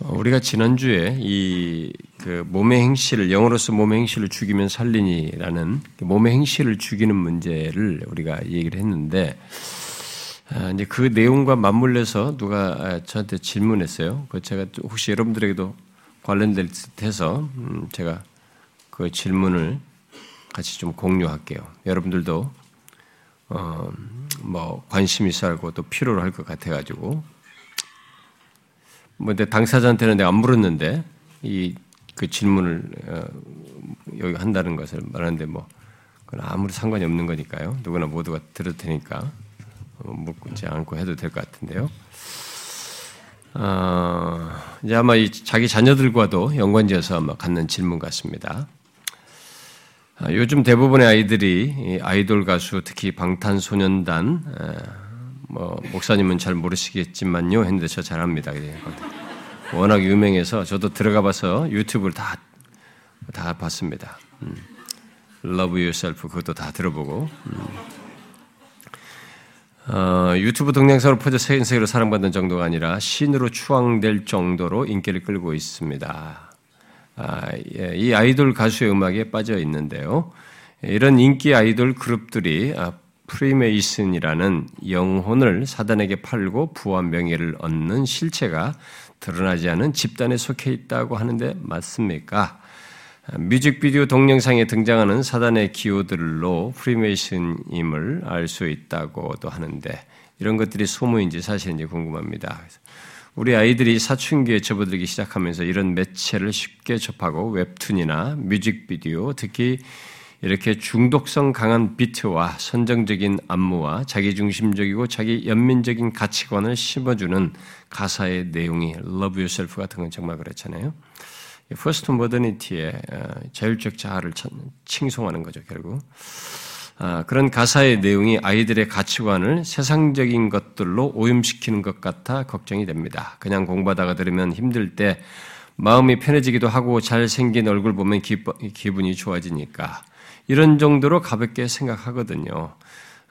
어, 우리가 지난주에 이 그 몸의 행실을 영어로서 몸의 행실을 죽이면 살리니라는 그 몸의 행실을 죽이는 문제를 우리가 얘기를 했는데 아, 이제 그 내용과 맞물려서 누가 아, 저한테 질문했어요. 그 제가 혹시 여러분들에게도 관련될 듯해서 음, 제가 그 질문을 같이 좀 공유할게요. 여러분들도 어 뭐 관심 있어 하고 또 필요로 할 것 같아 가지고 뭐, 내 당사자한테는 내가 안 물었는데, 이, 그 질문을, 어, 여기 한다는 것을 말하는데 뭐, 그건 아무리 상관이 없는 거니까요. 누구나 모두가 들을 테니까, 어, 묻지 않고 해도 될 것 같은데요. 어, 이제 아마 이 자기 자녀들과도 연관지어서 아마 갖는 질문 같습니다. 아, 요즘 대부분의 아이들이 아이돌 가수, 특히 방탄소년단, 뭐 목사님은 잘 모르시겠지만요 했는데 저 잘합니다. 워낙 유명해서 저도 들어가봐서 유튜브를 다 다 봤습니다. 음. Love Yourself 그것도 다 들어보고 음. 어, 유튜브 동영상으로 퍼져 전 세계로 사랑받는 정도가 아니라 신으로 추앙될 정도로 인기를 끌고 있습니다. 아, 예, 이 아이돌 가수의 음악에 빠져 있는데요. 이런 인기 아이돌 그룹들이 아, 프리메이슨이라는 영혼을 사단에게 팔고 부와 명예를 얻는 실체가 드러나지 않은 집단에 속해 있다고 하는데 맞습니까? 뮤직비디오 동영상에 등장하는 사단의 기호들로 프리메이슨임을 알 수 있다고도 하는데 이런 것들이 소문인지 사실인지 궁금합니다. 우리 아이들이 사춘기에 접어들기 시작하면서 이런 매체를 쉽게 접하고 웹툰이나 뮤직비디오, 특히 이렇게 중독성 강한 비트와 선정적인 안무와 자기중심적이고 자기 연민적인 가치관을 심어주는 가사의 내용이 Love Yourself 같은 건 정말 그렇잖아요. postmodernity의 어, 자율적 자아를 칭송하는 거죠, 결국. 아, 그런 가사의 내용이 아이들의 가치관을 세상적인 것들로 오염시키는 것 같아 걱정이 됩니다. 그냥 공부하다가 들으면 힘들 때 마음이 편해지기도 하고 잘생긴 얼굴 보면 기분이 좋아지니까 이런 정도로 가볍게 생각하거든요.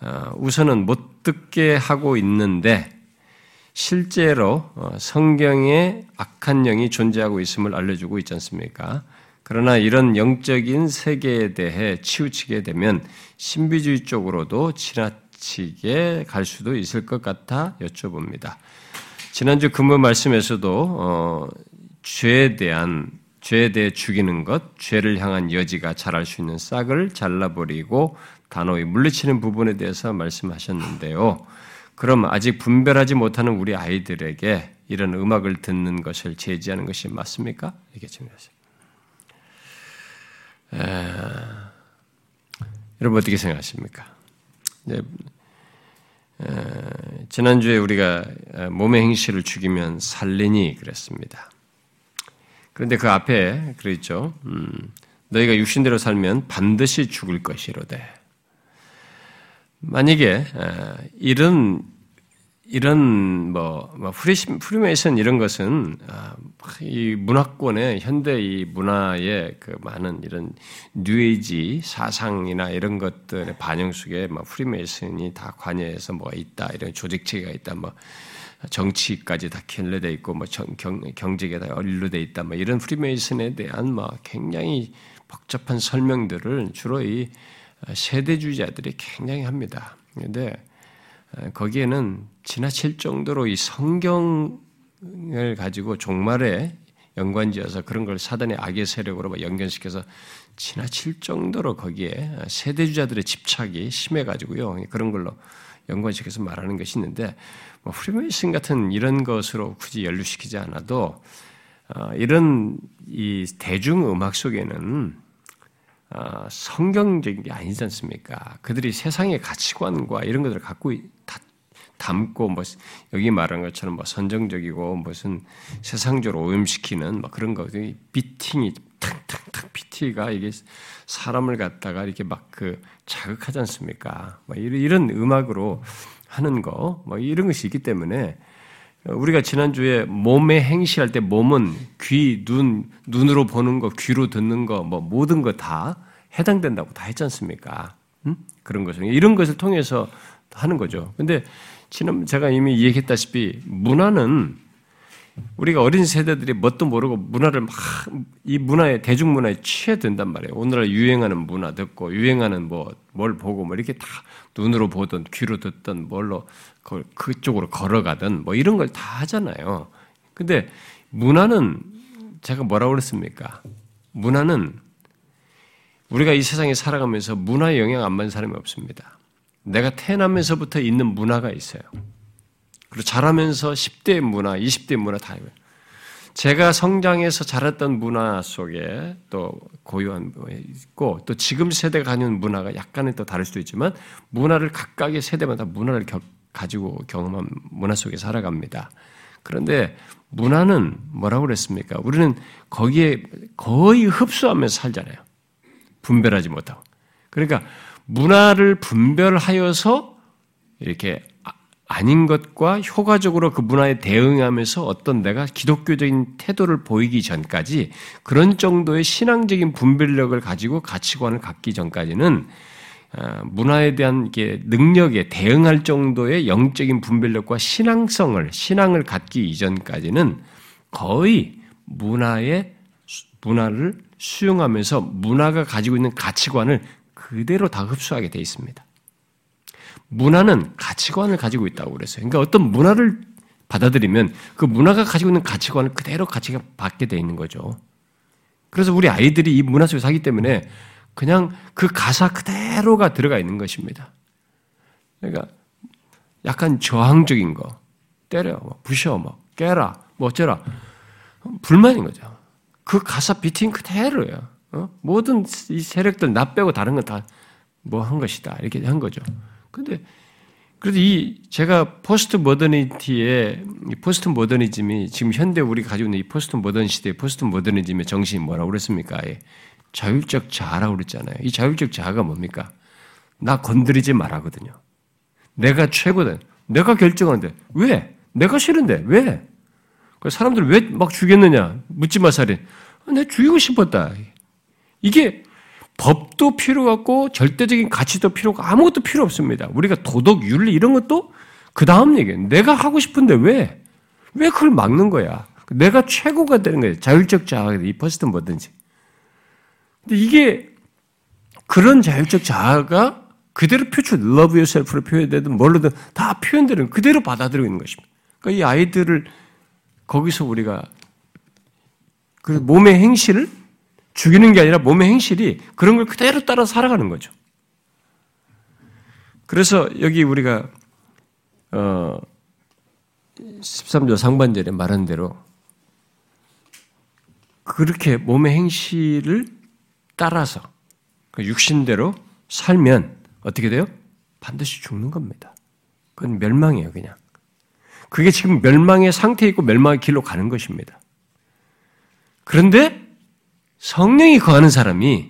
어, 우선은 못 듣게 하고 있는데 실제로 어, 성경에 악한 영이 존재하고 있음을 알려주고 있지 않습니까? 그러나 이런 영적인 세계에 대해 치우치게 되면 신비주의 쪽으로도 지나치게 갈 수도 있을 것 같아 여쭤봅니다. 지난주 근무 말씀에서도 어, 죄에 대한 죄에 대해 죽이는 것, 죄를 향한 여지가 자랄 수 있는 싹을 잘라버리고 단호히 물리치는 부분에 대해서 말씀하셨는데요. 그럼 아직 분별하지 못하는 우리 아이들에게 이런 음악을 듣는 것을 제지하는 것이 맞습니까? 이게 중요하죠. 여러분 어떻게 생각하십니까? 네, 에, 지난주에 우리가 몸의 행실을 죽이면 살리니 그랬습니다. 그런데 그 앞에 그랬죠. 음, 너희가 육신대로 살면 반드시 죽을 것이로되. 만약에 이런 이런 뭐, 뭐 프리메이슨 이런 것은 아, 이 문화권의 현대 이 문화의 그 많은 이런 뉴에이지 사상이나 이런 것들의 반영 속에 뭐 프리메이슨이 다 관여해서 뭐가 있다 이런 조직 체계가 있다 뭐 정치까지 다 연계돼 있고 뭐 경, 경제계 다 연루돼 있다 뭐 이런 프리메이슨에 대한 뭐 굉장히 복잡한 설명들을 주로 이 세대주의자들이 굉장히 합니다. 그런데 거기에는 지나칠 정도로 이 성경을 가지고 종말에 연관지어서 그런 걸 사단의 악의 세력으로 뭐 연결시켜서 지나칠 정도로 거기에 세대주자들의 집착이 심해가지고요. 그런 걸로 연관시켜서 말하는 것이 있는데 뭐 프리메이슨 같은 이런 것으로 굳이 연루시키지 않아도 어, 이런 이 대중 음악 속에는 어, 성경적인 게 아니지 않습니까? 그들이 세상의 가치관과 이런 것들을 갖고 다 담고 뭐 여기 말한 것처럼 뭐 선정적이고 무슨 세상적으로 오염시키는 뭐 그런 거 비팅이 탁탁탁 비티가 이게 사람을 갖다가 이렇게 막 그 자극하지 않습니까? 뭐 이런 음악으로 하는 거, 뭐 이런 것이 있기 때문에 우리가 지난주에 몸의 행시할 때 몸은 귀, 눈, 눈으로 보는 거, 귀로 듣는 거, 뭐 모든 거 다 해당된다고 다 했지 않습니까? 음? 그런 것을. 이런 것을 통해서 하는 거죠. 근데 지난 제가 이미 얘기했다시피 문화는 우리가 어린 세대들이 뭣도 모르고 문화를 막 이 문화에 대중문화에 취해든단 말이에요. 오늘날 유행하는 문화 듣고 유행하는 뭐 뭘 보고 뭐 이렇게 다 눈으로 보든 귀로 듣든 뭘로 그쪽으로 걸어가든 뭐 이런 걸 다 하잖아요. 근데 문화는 제가 뭐라고 그랬습니까? 문화는 우리가 이 세상에 살아가면서 문화에 영향 안 받는 사람이 없습니다. 내가 태어나면서부터 있는 문화가 있어요. 그리고 자라면서 10대 문화, 20대 문화 다 있어요. 제가 성장해서 자랐던 문화 속에 또 고유한 있고 또 지금 세대가 가는 문화가 약간은 또 다를 수도 있지만 문화를 각각의 세대마다 문화를 겨, 가지고 경험한 문화 속에 살아갑니다. 그런데 문화는 뭐라고 그랬습니까? 우리는 거기에 거의 흡수하면서 살잖아요. 분별하지 못하고. 그러니까 문화를 분별하여서 이렇게 아닌 것과 효과적으로 그 문화에 대응하면서 어떤 내가 기독교적인 태도를 보이기 전까지 그런 정도의 신앙적인 분별력을 가지고 가치관을 갖기 전까지는 어, 문화에 대한 능력에 대응할 정도의 영적인 분별력과 신앙성을 신앙을 갖기 이전까지는 거의 문화의 문화를 수용하면서 문화가 가지고 있는 가치관을 그대로 다 흡수하게 돼 있습니다. 문화는 가치관을 가지고 있다고 그랬어요. 그러니까 어떤 문화를 받아들이면 그 문화가 가지고 있는 가치관을 그대로 가치가 받게 돼 있는 거죠. 그래서 우리 아이들이 이 문화 속에 살기 때문에 그냥 그 가사 그대로가 들어가 있는 것입니다. 그러니까 약간 저항적인 거, 때려, 뭐 부셔, 뭐 깨라, 뭐 어쩌라. 불만인 거죠. 그 가사 비팅 그대로예요. 어? 모든 이 세력들 나 빼고 다른 건 다 뭐 한 것이다. 이렇게 한 거죠. 근데 그래도 이 제가 postmodernity의 포스트 모더니즘이 지금 현대 우리가 가지고 있는 이 포스트 모던 시대의 포스트 모더니즘의 정신이 뭐라고 그랬습니까? 예. 자율적 자아라고 그랬잖아요. 이 자율적 자아가 뭡니까? 나 건드리지 말라거든요. 내가 최고다. 내가 결정하는데 왜? 내가 싫은데 왜? 사람들 왜 막 죽였느냐? 묻지 마 살인. 내가 죽이고 싶었다. 이게 법도 필요 없고 절대적인 가치도 필요 없고 아무것도 필요 없습니다. 우리가 도덕, 윤리 이런 것도 그 다음 얘기예요. 내가 하고 싶은데 왜? 왜 그걸 막는 거야? 내가 최고가 되는 거예요. 자율적 자아가 이 first는 뭐든지. 근데 이게 그런 자율적 자아가 그대로 표출, love yourself로 표현되든 뭘로든 다 표현되는 그대로 받아들이고 있는 것입니다. 그러니까 이 아이들을 거기서 우리가 그 몸의 행실을 죽이는 게 아니라 몸의 행실이 그런 걸 그대로 따라 살아가는 거죠. 그래서 여기 우리가 어 13조 상반절에 말한 대로 그렇게 몸의 행실을 따라서 그 육신대로 살면 어떻게 돼요? 반드시 죽는 겁니다. 그건 멸망이에요, 그냥. 그게 지금 멸망의 상태에 있고 멸망의 길로 가는 것입니다. 그런데 성령이 거하는 사람이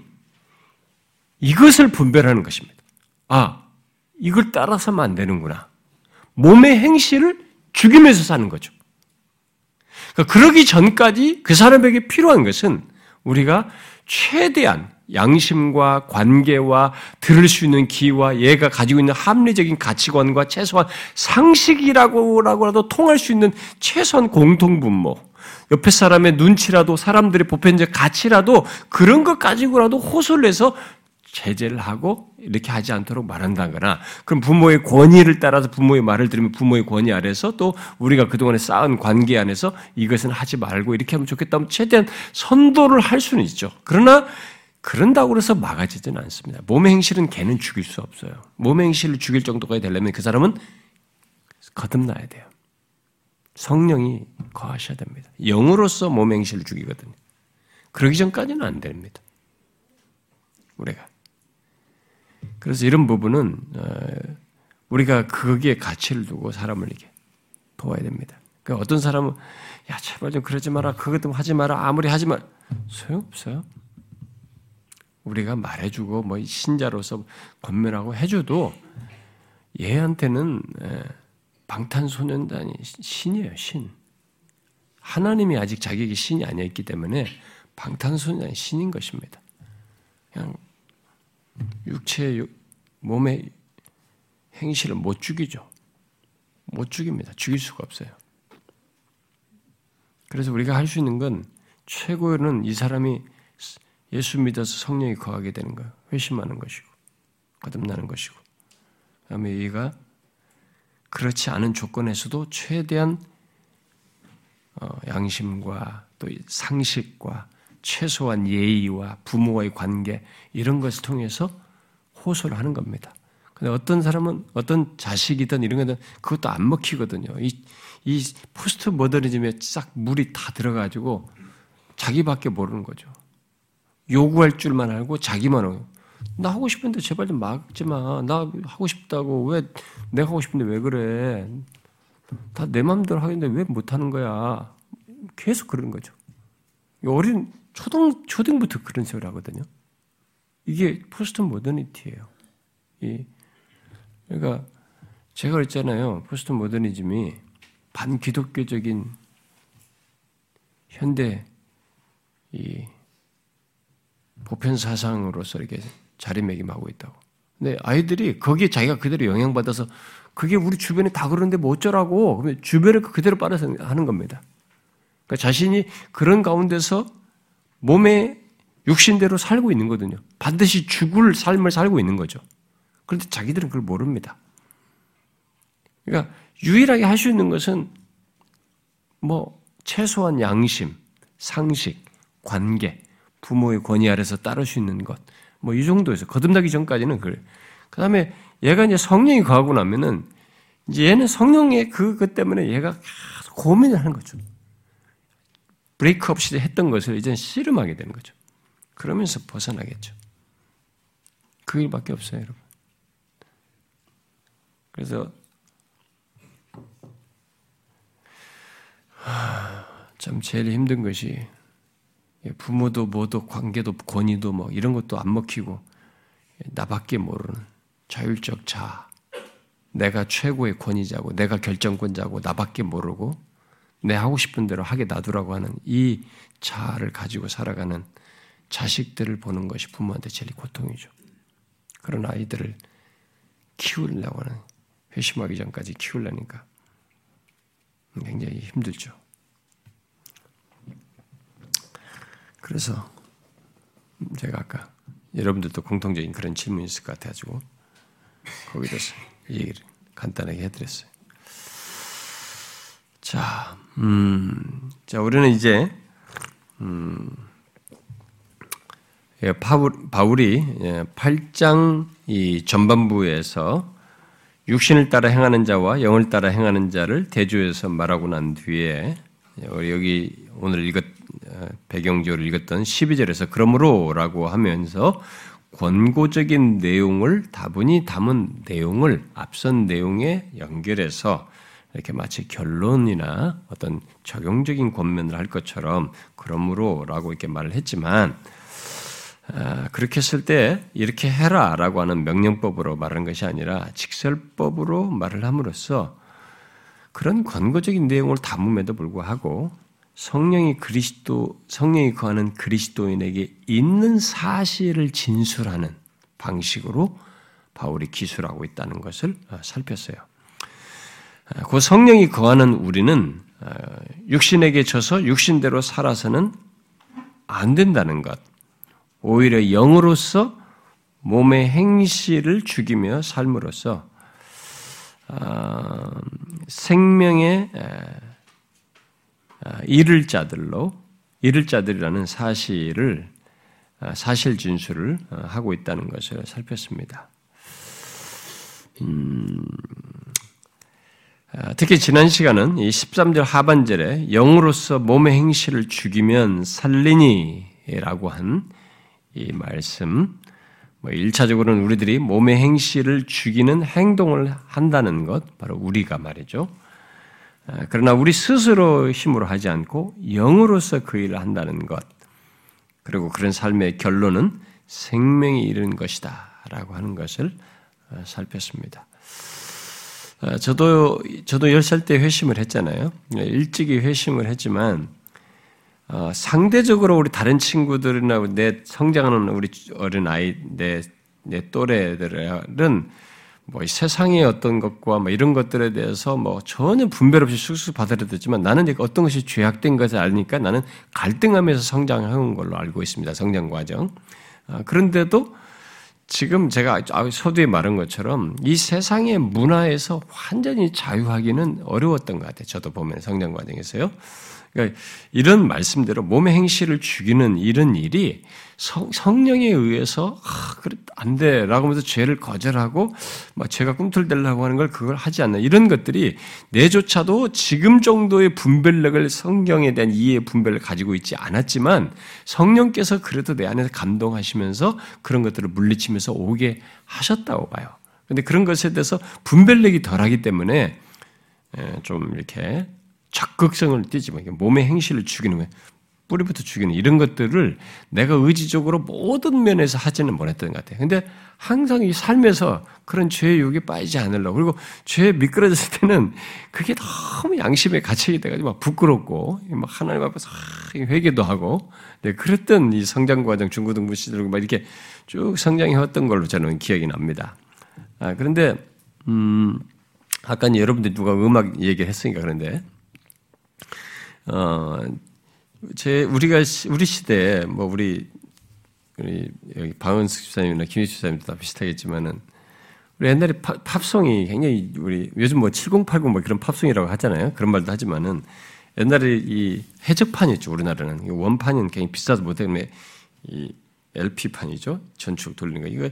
이것을 분별하는 것입니다. 아, 이걸 따라서만 안 되는구나. 몸의 행실을 죽이면서 사는 거죠. 그러니까 그러기 전까지 그 사람에게 필요한 것은 우리가 최대한 양심과 관계와 들을 수 있는 기와 얘가 가지고 있는 합리적인 가치관과 최소한 상식이라고라도 통할 수 있는 최소한 공통분모, 옆에 사람의 눈치라도 사람들의 보편적 가치라도 그런 것 가지고라도 호소를 해서 제재를 하고 이렇게 하지 않도록 말한다거나 그럼 부모의 권위를 따라서 부모의 말을 들으면 부모의 권위 아래서 또 우리가 그동안에 쌓은 관계 안에서 이것은 하지 말고 이렇게 하면 좋겠다면 최대한 선도를 할 수는 있죠. 그러나 그런다고 해서 막아지지는 않습니다. 몸의 행실은 개는 죽일 수 없어요. 몸의 행실을 죽일 정도가 되려면 그 사람은 거듭나야 돼요. 성령이 거하셔야 됩니다. 영으로서 몸 행실을 죽이거든요. 그러기 전까지는 안 됩니다. 우리가. 그래서 이런 부분은 어, 우리가 거기에 가치를 두고 사람을 이렇게 도와야 됩니다. 그러니까 어떤 사람은 야 제발 좀 그러지 마라, 그것 좀 하지 마라, 아무리 하지 마 소용 없어요. 우리가 말해주고 뭐 신자로서 권면하고 해줘도 얘한테는 방탄소년단이 신이에요, 신. 하나님이 아직 자기에게 신이 아니었기 때문에 방탄소년단이 신인 것입니다. 그냥 육체 몸의 행실을 못 죽이죠. 못 죽입니다. 죽일 수가 없어요. 그래서 우리가 할 수 있는 건 최고는 이 사람이 예수 믿어서 성령이 거하게 되는 거예요. 회심하는 것이고 거듭나는 것이고 그다음에 얘가 그렇지 않은 조건에서도 최대한 어, 양심과 또 상식과 최소한 예의와 부모와의 관계 이런 것을 통해서 호소를 하는 겁니다. 근데 어떤 사람은 어떤 자식이든 이런 거는 그것도 안 먹히거든요. 이, 이 포스트 모더니즘에 싹 물이 다 들어가지고 자기밖에 모르는 거죠. 요구할 줄만 알고 자기만 하고 나 하고 싶은데 제발 좀 막지 마. 나 하고 싶다고 왜 내가 하고 싶은데 왜 그래? 다 내 마음대로 하는데 왜 못하는 거야? 계속 그러는 거죠. 어린 초등 초등부터 그런 소리 하거든요. 이게 postmodernity예요. 이 그러니까 제가 그랬잖아요. 포스트 모더니즘이 반기독교적인 현대 이 보편 사상으로서 이렇게 자리매김하고 있다고. 근데 아이들이 거기에 자기가 그대로 영향받아서 그게 우리 주변에 다 그러는데 뭐 어쩌라고. 그러면 주변을 그대로 빨아서 하는 겁니다. 그러니까 자신이 그런 가운데서 몸에 육신대로 살고 있는 거거든요. 반드시 죽을 삶을 살고 있는 거죠. 그런데 자기들은 그걸 모릅니다. 그러니까 유일하게 할 수 있는 것은 뭐 최소한 양심, 상식, 관계, 부모의 권위 아래서 따를 수 있는 것, 뭐 이 정도에서 거듭나기 전까지는 그래. 그 다음에 얘가 이제 성령이 가고 나면은 이제 얘는 성령의 그, 것 때문에 얘가 계속 고민을 하는 거죠. 브레이크업 시대 했던 것을 이제 씨름하게 되는 거죠. 그러면서 벗어나겠죠. 그 일밖에 없어요, 여러분. 그래서 참 제일 힘든 것이 부모도 뭐도 관계도 권위도 뭐 이런 것도 안 먹히고 나밖에 모르는 자율적 자 내가 최고의 권위자고 내가 결정권자고 나밖에 모르고 내 하고 싶은 대로 하게 놔두라고 하는 이 자아를 가지고 살아가는 자식들을 보는 것이 부모한테 제일 고통이죠. 그런 아이들을 키우려고 하는 회심하기 전까지 키우려니까 굉장히 힘들죠. 그래서 제가 아까 여러분들도 공통적인 그런 질문이 있을 것 같아가지고 거기에 대해서 얘기를 간단하게 해드렸어요. 자, 음, 자 우리는 이제 음, 예, 바울, 이 8장 예, 이 전반부에서 육신을 따라 행하는 자와 영을 따라 행하는 자를 대조해서 말하고 난 뒤에 여기 오늘 읽었 배경적으로 읽었던 12절에서 그러므로라고 하면서 권고적인 내용을 다분히 담은 내용을 앞선 내용에 연결해서 이렇게 마치 결론이나 어떤 적용적인 권면을 할 것처럼 그러므로라고 이렇게 말을 했지만 아, 그렇게 했을 때 이렇게 해라라고 하는 명령법으로 말하는 것이 아니라 직설법으로 말을 함으로써 그런 권고적인 내용을 담음에도 불구하고 성령이 그리스도 성령이 거하는 그리스도인에게 있는 사실을 진술하는 방식으로 바울이 기술하고 있다는 것을 어, 살폈어요. 아, 그 성령이 거하는 우리는 어, 육신에게 져서 육신대로 살아서는 안 된다는 것. 오히려 영으로서 몸의 행실을 죽이며 삶으로써 어, 생명의 잃을 자들로 잃을 자들이라는 사실을 어, 사실 진술을 하고 있다는 것을 살폈습니다. 음, 특히 지난 시간은 이 13절 하반절에 영으로서 몸의 행실을 죽이면 살리니라고 한 이 말씀, 뭐 1차적으로는 우리들이 몸의 행실을 죽이는 행동을 한다는 것, 바로 우리가 말이죠. 아, 그러나 우리 스스로 힘으로 하지 않고 영으로서 그 일을 한다는 것, 그리고 그런 삶의 결론은 생명이 이르는 것이다. 라고 하는 것을 아, 살폈습니다. 아, 저도, 저도 10살 때 회심을 했잖아요. 일찍이 회심을 했지만, 어, 상대적으로 우리 다른 친구들이나 내 성장하는 우리 어린 아이, 내, 내 또래들은 뭐 세상의 어떤 것과 뭐 이런 것들에 대해서 뭐 전혀 분별 없이 쑥쑥 받아들였지만 나는 어떤 것이 죄악된 것을 알니까 나는 갈등하면서 성장한 걸로 알고 있습니다. 성장 과정. 아, 그런데도 지금 제가 서두에 말한 것처럼 이 세상의 문화에서 완전히 자유하기는 어려웠던 것 같아요. 저도 보면 성장 과정에서요. 그러니까 이런 말씀대로 몸의 행실을 죽이는 이런 일이 성, 성령에 의해서 아, 그래 안 돼라고 하면서 죄를 거절하고 막 죄가 꿈틀대려고 하는 걸 그걸 하지 않는 이런 것들이 내조차도 지금 정도의 분별력을 성경에 대한 이해의 분별을 가지고 있지 않았지만 성령께서 그래도 내 안에서 감동하시면서 그런 것들을 물리치면서 오게 하셨다고 봐요. 근데 그런 것에 대해서 분별력이 덜하기 때문에 예, 좀 이렇게 적극성을 띠지 뭐 몸의 행실을 죽이는 거예요. 뿌리부터 죽이는 이런 것들을 내가 의지적으로 모든 면에서 하지는 못했던 것 같아요. 근데 항상 이 삶에서 그런 죄의 욕에 빠지지 않으려고 그리고 죄에 미끄러졌을 때는 그게 너무 양심에 갇히게 돼가지고 막 부끄럽고 막 하나님 앞에서 회개도 하고 네, 그랬던 이 성장 과정 중고등부 시절 막 이렇게 쭉 성장해 왔던 걸로 저는 기억이 납니다. 아, 그런데 음 아까 여러분들 누가 음악 얘기를 했으니까 그런데 어, 제 우리가 우리 시대에 뭐 우리 우리 여기 방은숙 집사님이나 김희수 집사님도 다 비슷하겠지만은 우리 옛날에 팝, 팝송이 굉장히 우리 요즘 뭐 7080 뭐 그런 팝송이라고 하잖아요. 그런 말도 하지만은 옛날에 이 해적판이었죠. 우리나라는 원판은 굉장히 비싸서 못 때문에 이 LP판이죠. 전축 돌리는 거. 이거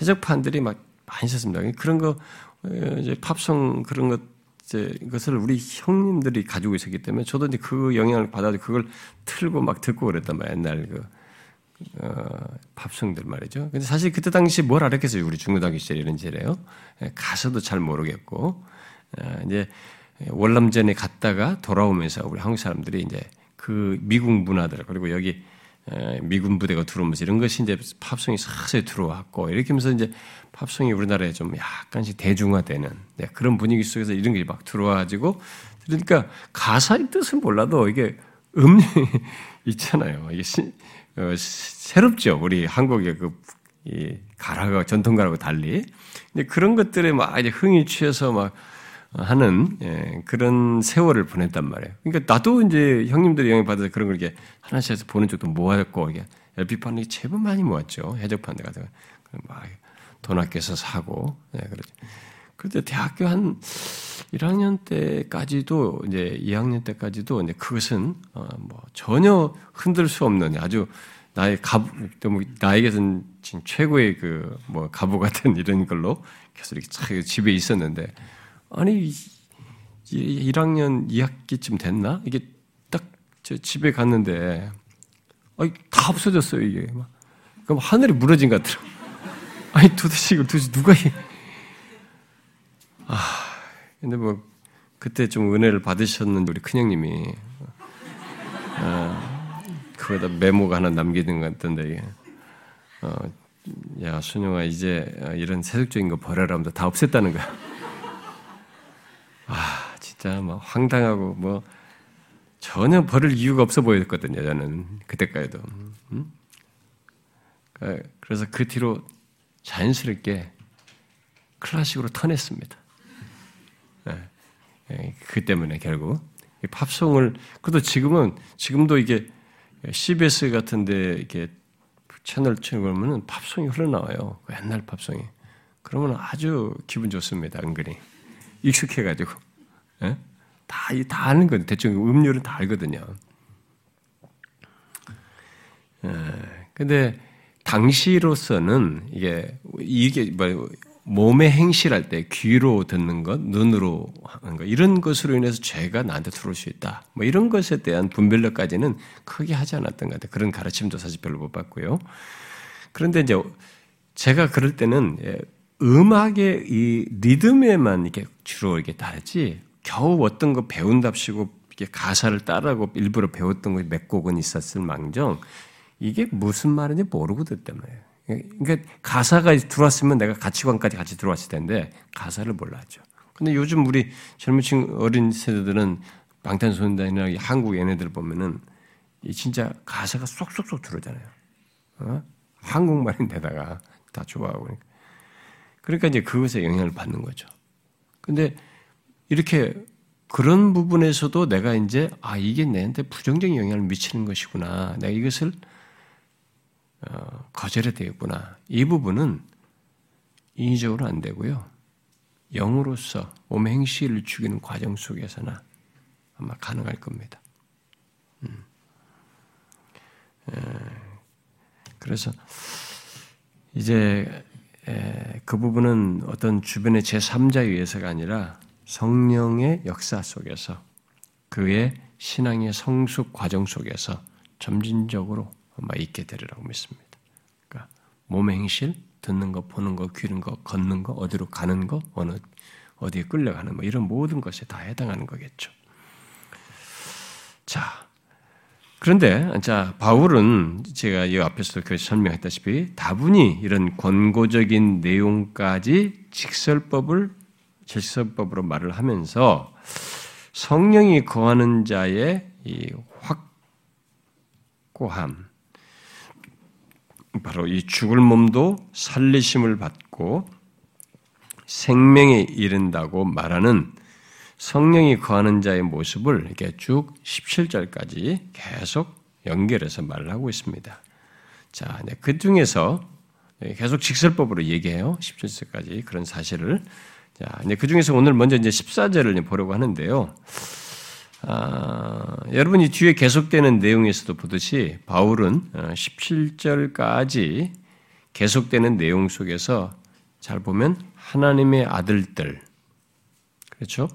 해적판들이 막 많이 썼습니다. 그런 거 어, 이제 팝송 그런 것 이제 이것을 우리 형님들이 가지고 있었기 때문에 저도 이제 그 영향을 받아서 그걸 틀고 막 듣고 그랬단 말이에요. 옛날 그, 어, 팝송들 말이죠. 근데 사실 그때 당시 뭘 알았겠어요. 우리 중고등학교 시절에 이런 시절에요. 예, 가서도 잘 모르겠고, 어, 이제 월남전에 갔다가 돌아오면서 우리 한국 사람들이 이제 그 미국 문화들, 그리고 여기 미군 부대가 들어오면서 이런 것이 이제 팝송이 서서히 들어왔고 이렇게 하면서 이제 팝송이 우리나라에 좀 약간씩 대중화되는 네, 그런 분위기 속에서 이런 게 막 들어와가지고 그러니까 가사의 뜻은 몰라도 이게 음이 있잖아요. 이게 시, 어, 새롭죠. 우리 한국의 그이 가라가 전통 가라고 달리. 근데 그런 것들에 막 이제 흥이 취해서 막 하는 예, 그런 세월을 보냈단 말이에요. 그러니까 나도 이제 형님들이 영향 받아서 그런 걸 이렇게 하나씩 해서 보는 쪽도 모았고 이게 LP판이 제법 많이 모았죠. 해적판들 같은 거. 막돈 아껴서 사고 예, 그렇죠. 그때 대학교 한 1학년 때까지도 이제 2학년 때까지도 이제 그것은 어 뭐 전혀 흔들 수 없는 아주 나의 가부, 나에게는 최고의 그 뭐 가부 같은 이런 걸로 계속 이렇게 집에 있었는데 아니 1학년 2학기쯤 됐나? 이게 딱 집에 갔는데 아니, 다 없어졌어요 이게. 그럼 하늘이 무너진 것 같더라고. 아니 도대체 이걸 도대체 누가 해? 아 근데 뭐 그때 좀 은혜를 받으셨는 우리 큰형님이 아, 그거다 메모가 하나 남기는 것 같던데 어, 야 순영아 이제 이런 세속적인 거 버려라 하면서 다 없앴다는 거야. 아, 진짜 뭐 황당하고 뭐 전혀 버릴 이유가 없어 보였거든요. 저는 그때까지도. 음? 그래서 그 뒤로 자연스럽게 클래식으로 턴했습니다. 네. 네. 그 때문에 결국 팝송을 그래도 지금은 지금도 이게 CBS 같은데 이렇게 채널 치는 거면은 팝송이 흘러나와요. 그 옛날 팝송이. 그러면 아주 기분 좋습니다. 은근히. 익숙해가지고. 예? 다, 다 아는 건 대충 음료는 다 알거든요. 예, 근데 당시로서는 이게, 이게 뭐, 몸의 행실할 때 귀로 듣는 것, 눈으로 하는 것, 이런 것으로 인해서 죄가 나한테 들어올 수 있다. 뭐 이런 것에 대한 분별력까지는 크게 하지 않았던 것 같아요. 그런 가르침도 사실 별로 못 받고요. 그런데 이제 제가 그럴 때는 예, 음악의 이 리듬에만 이렇게 주로 이렇게 따르지 겨우 어떤 거 배운답시고 이게 가사를 따라고 일부러 배웠던 거 몇 곡은 있었을 망정 이게 무슨 말인지 모르고 듣단 말이에요. 그러니까 가사가 들어왔으면 내가 가치관까지 같이 들어왔을 텐데 가사를 몰랐죠. 근데 요즘 우리 젊은 층 어린 세대들은 방탄소년단이나 한국 얘네들 보면은 진짜 가사가 쏙쏙쏙 들어오잖아요. 어? 한국말인데다가 다 좋아하고 그러니까. 그러니까 이제 그것에 영향을 받는 거죠. 근데 이렇게 그런 부분에서도 내가 이제 아 이게 내한테 부정적인 영향을 미치는 것이구나. 내가 이것을 어, 거절해야 되겠구나. 이 부분은 인위적으로 안 되고요. 영으로서 몸의 행실을 죽이는 과정 속에서나 아마 가능할 겁니다. 음. 에, 그래서 이제 에, 그 부분은 어떤 주변의 제3자에 의해서가 아니라 성령의 역사 속에서 그의 신앙의 성숙 과정 속에서 점진적으로 아마 있게 되리라고 믿습니다. 그러니까 몸의 행실, 듣는 거, 보는 거, 귀는 거, 걷는 거, 어디로 가는 거, 어느 어디에 끌려가는 뭐 이런 모든 것에 다 해당하는 거겠죠. 자, 그런데 자 바울은 제가 이 앞에서도 그 설명했다시피 다분히 이런 권고적인 내용까지 직설법을 질서법으로 말을 하면서 성령이 거하는 자의 이 확고함, 바로 이 죽을 몸도 살리심을 받고 생명에 이른다고 말하는 성령이 거하는 자의 모습을 이렇게 쭉 17절까지 계속 연결해서 말을 하고 있습니다. 자, 그 중에서 계속 직설법으로 얘기해요. 17절까지 그런 사실을. 자, 그 중에서 오늘 먼저 이제 14절을 보려고 하는데요. 아, 여러분이 뒤에 계속되는 내용에서도 보듯이 바울은 17절까지 어, 계속되는 내용 속에서 잘 보면 하나님의 아들들, 그렇죠?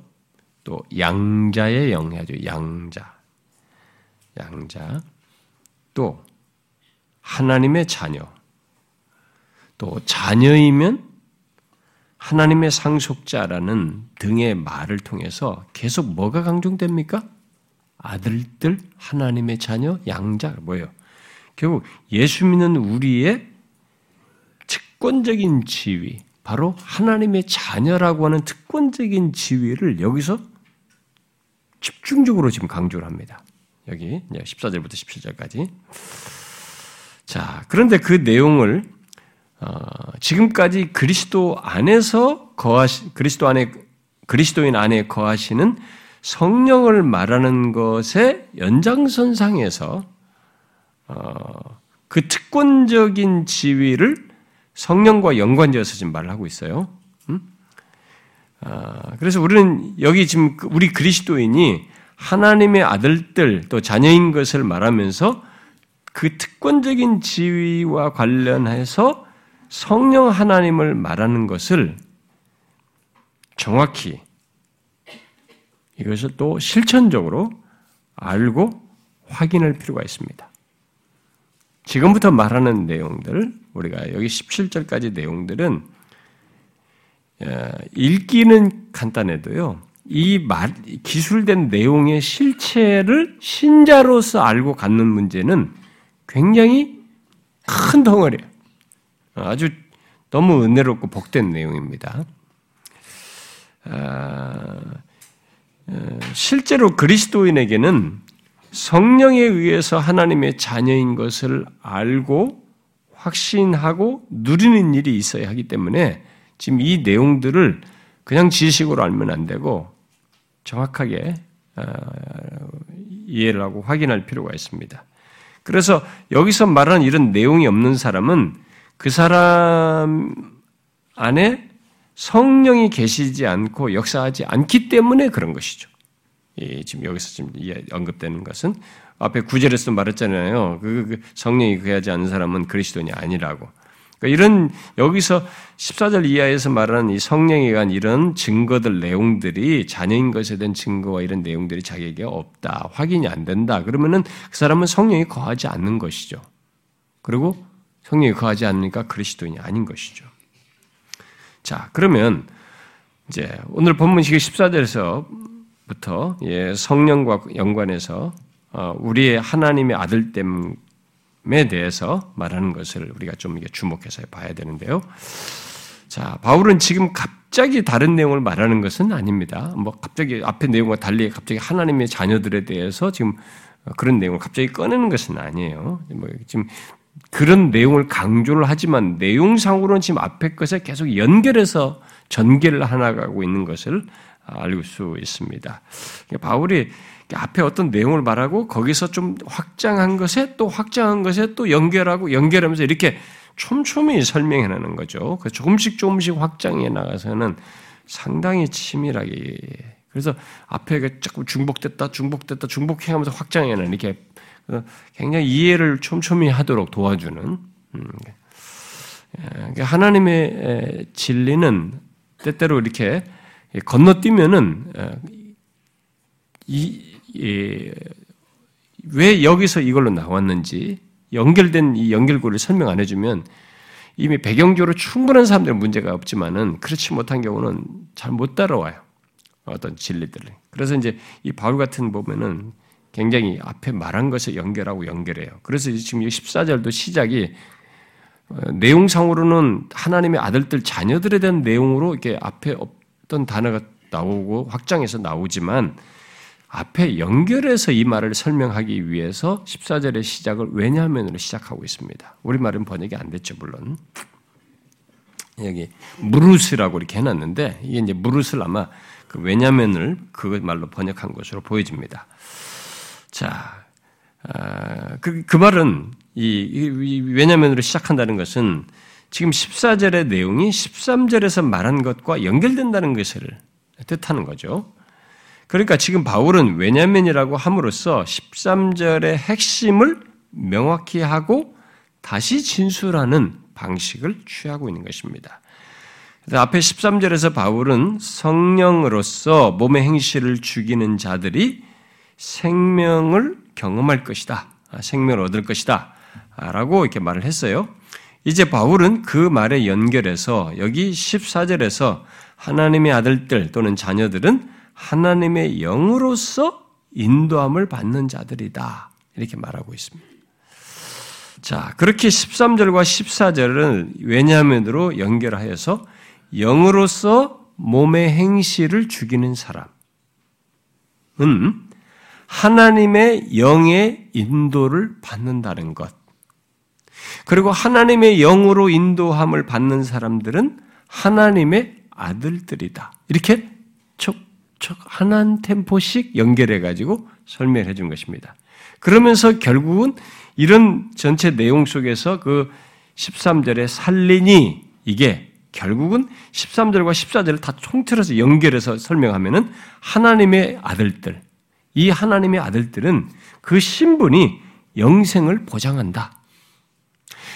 또 양자의 영해죠. 양자. 양자. 또 하나님의 자녀. 또 자녀이면 하나님의 상속자라는 등의 말을 통해서 계속 뭐가 강조됩니까? 아들들, 하나님의 자녀, 양자 뭐예요? 결국 예수 믿는 우리의 특권적인 지위, 바로 하나님의 자녀라고 하는 특권적인 지위를 여기서 집중적으로 지금 강조를 합니다. 여기 14절부터 17절까지. 자, 그런데 그 내용을 어, 지금까지 그리스도 안에서 거하시 그리스도 안에 그리스도인 안에 거하시는 성령을 말하는 것의 연장선상에서 어, 그 특권적인 지위를 성령과 연관지어서 지금 말을 하고 있어요. 음? 아, 그래서 우리는 여기 지금 그 우리 그리스도인이 하나님의 아들들 또 자녀인 것을 말하면서 그 특권적인 지위와 관련해서 성령 하나님을 말하는 것을 정확히 이것을 또 실천적으로 알고 확인할 필요가 있습니다. 지금부터 말하는 내용들, 우리가 여기 17절까지 내용들은 어, 읽기는 간단해도요. 이 말, 기술된 내용의 실체를 신자로서 알고 갖는 문제는 굉장히 큰 덩어리예요. 아주 너무 은혜롭고 복된 내용입니다. 아, 어, 실제로 그리스도인에게는 성령에 의해서 하나님의 자녀인 것을 알고 확신하고 누리는 일이 있어야 하기 때문에 지금 이 내용들을 그냥 지식으로 알면 안 되고 정확하게 어, 이해를 하고 확인할 필요가 있습니다. 그래서 여기서 말하는 이런 내용이 없는 사람은 그 사람 안에 성령이 계시지 않고 역사하지 않기 때문에 그런 것이죠. 예, 지금 여기서 지금 언급되는 것은 앞에 구절에서 말했잖아요. 그, 그 성령이 그하지 않는 사람은 그리스도인이 아니라고. 그러니까 이런 여기서 14절 이하에서 말하는 이 성령에 의한 이런 증거들 내용들이 자녀인 것에 대한 증거와 이런 내용들이 자기에게 없다, 확인이 안 된다. 그러면은 그 사람은 성령이 거하지 않는 것이죠. 그리고 성령이 거하지 않으니까 그리스도인이 아닌 것이죠. 자, 그러면 이제 오늘 본문식 14절에서부터 예, 성령과 연관해서 어, 우리의 하나님의 아들됨 에 대해서 말하는 것을 우리가 좀 주목해서 봐야 되는데요. 자, 바울은 지금 갑자기 다른 내용을 말하는 것은 아닙니다. 뭐 갑자기 앞에 내용과 달리 갑자기 하나님의 자녀들에 대해서 지금 그런 내용을 갑자기 꺼내는 것은 아니에요. 뭐 지금 그런 내용을 강조를 하지만 내용상으로는 지금 앞에 것에 계속 연결해서 전개를 하나가고 있는 것을 알 수 있습니다. 바울이 앞에 어떤 내용을 말하고 거기서 좀 확장한 것에 또 확장한 것에 또 연결하고 연결하면서 이렇게 촘촘히 설명해 나는 거죠. 그 조금씩 조금씩 확장해 나가서는 상당히 치밀하게 그래서 앞에 자꾸 중복됐다 중복됐다 중복해 가면서 확장해 나는 이렇게 굉장히 이해를 촘촘히 하도록 도와주는 음, 그러니까 하나님의 진리는 때때로 이렇게 건너뛰면은 이, 이, 왜 여기서 이걸로 나왔는지 연결된 이 연결고를 설명 안 해주면 이미 배경적으로 충분한 사람들은 문제가 없지만은 그렇지 못한 경우는 잘 못 따라와요. 어떤 진리들을. 그래서 이제 이 바울 같은 보면은 굉장히 앞에 말한 것에 연결하고 연결해요. 그래서 지금 14절도 시작이 어, 내용상으로는 하나님의 아들들 자녀들에 대한 내용으로 이렇게 앞에 어떤 단어가 나오고 확장해서 나오지만 앞에 연결해서 이 말을 설명하기 위해서 14절의 시작을 왜냐하면으로 시작하고 있습니다. 우리말은 번역이 안 됐죠, 물론. 여기 무릇이라고 이렇게 해놨는데 이게 이제 무릇을 아마 그 왜냐면을 그 말로 번역한 것으로 보여집니다. 자, 아, 그, 그 말은 이, 이 왜냐면으로 시작한다는 것은 지금 14절의 내용이 13절에서 말한 것과 연결된다는 것을 뜻하는 거죠. 그러니까 지금 바울은 왜냐면이라고 함으로써 13절의 핵심을 명확히 하고 다시 진술하는 방식을 취하고 있는 것입니다. 앞에 13절에서 바울은 성령으로서 몸의 행실을 죽이는 자들이 생명을 경험할 것이다. 아, 생명을 얻을 것이다. 라고 이렇게 말을 했어요. 이제 바울은 그 말에 연결해서 여기 14절에서 하나님의 아들들 또는 자녀들은 하나님의 영으로서 인도함을 받는 자들이다. 이렇게 말하고 있습니다. 자, 그렇게 13절과 14절은 왜냐하면으로 연결하여서 영으로서 몸의 행실을 죽이는 사람은 하나님의 영의 인도를 받는다는 것. 그리고 하나님의 영으로 인도함을 받는 사람들은 하나님의 아들들이다. 이렇게 한 템포씩 연결해 가지고 설명해 준 것입니다. 그러면서 결국은 이런 전체 내용 속에서 그 13절의 살린이 이게 결국은 13절과 14절을 다 총틀어서 연결해서 설명하면은 하나님의 아들들, 이 하나님의 아들들은 그 신분이 영생을 보장한다.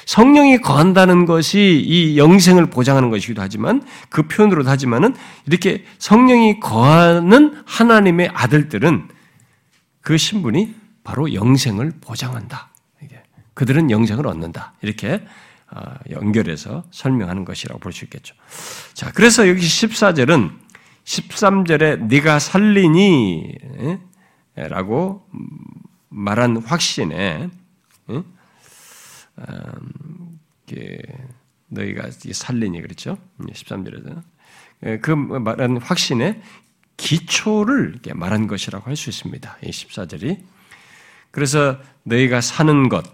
성령이 거한다는 것이 이 영생을 보장하는 것이기도 하지만 그 표현으로도 하지만은 이렇게 성령이 거하는 하나님의 아들들은 그 신분이 바로 영생을 보장한다. 그들은 영생을 얻는다. 이렇게 어, 연결해서 설명하는 것이라고 볼 수 있겠죠. 자, 그래서 여기 14절은 13절에 네가 살리니 라고 말한 확신에 음, 너희가 살리니 그렇죠? 13절에서 그 말한 확신에 기초를 말한 것이라고 할 수 있습니다. 이 14절이 그래서 너희가 사는 것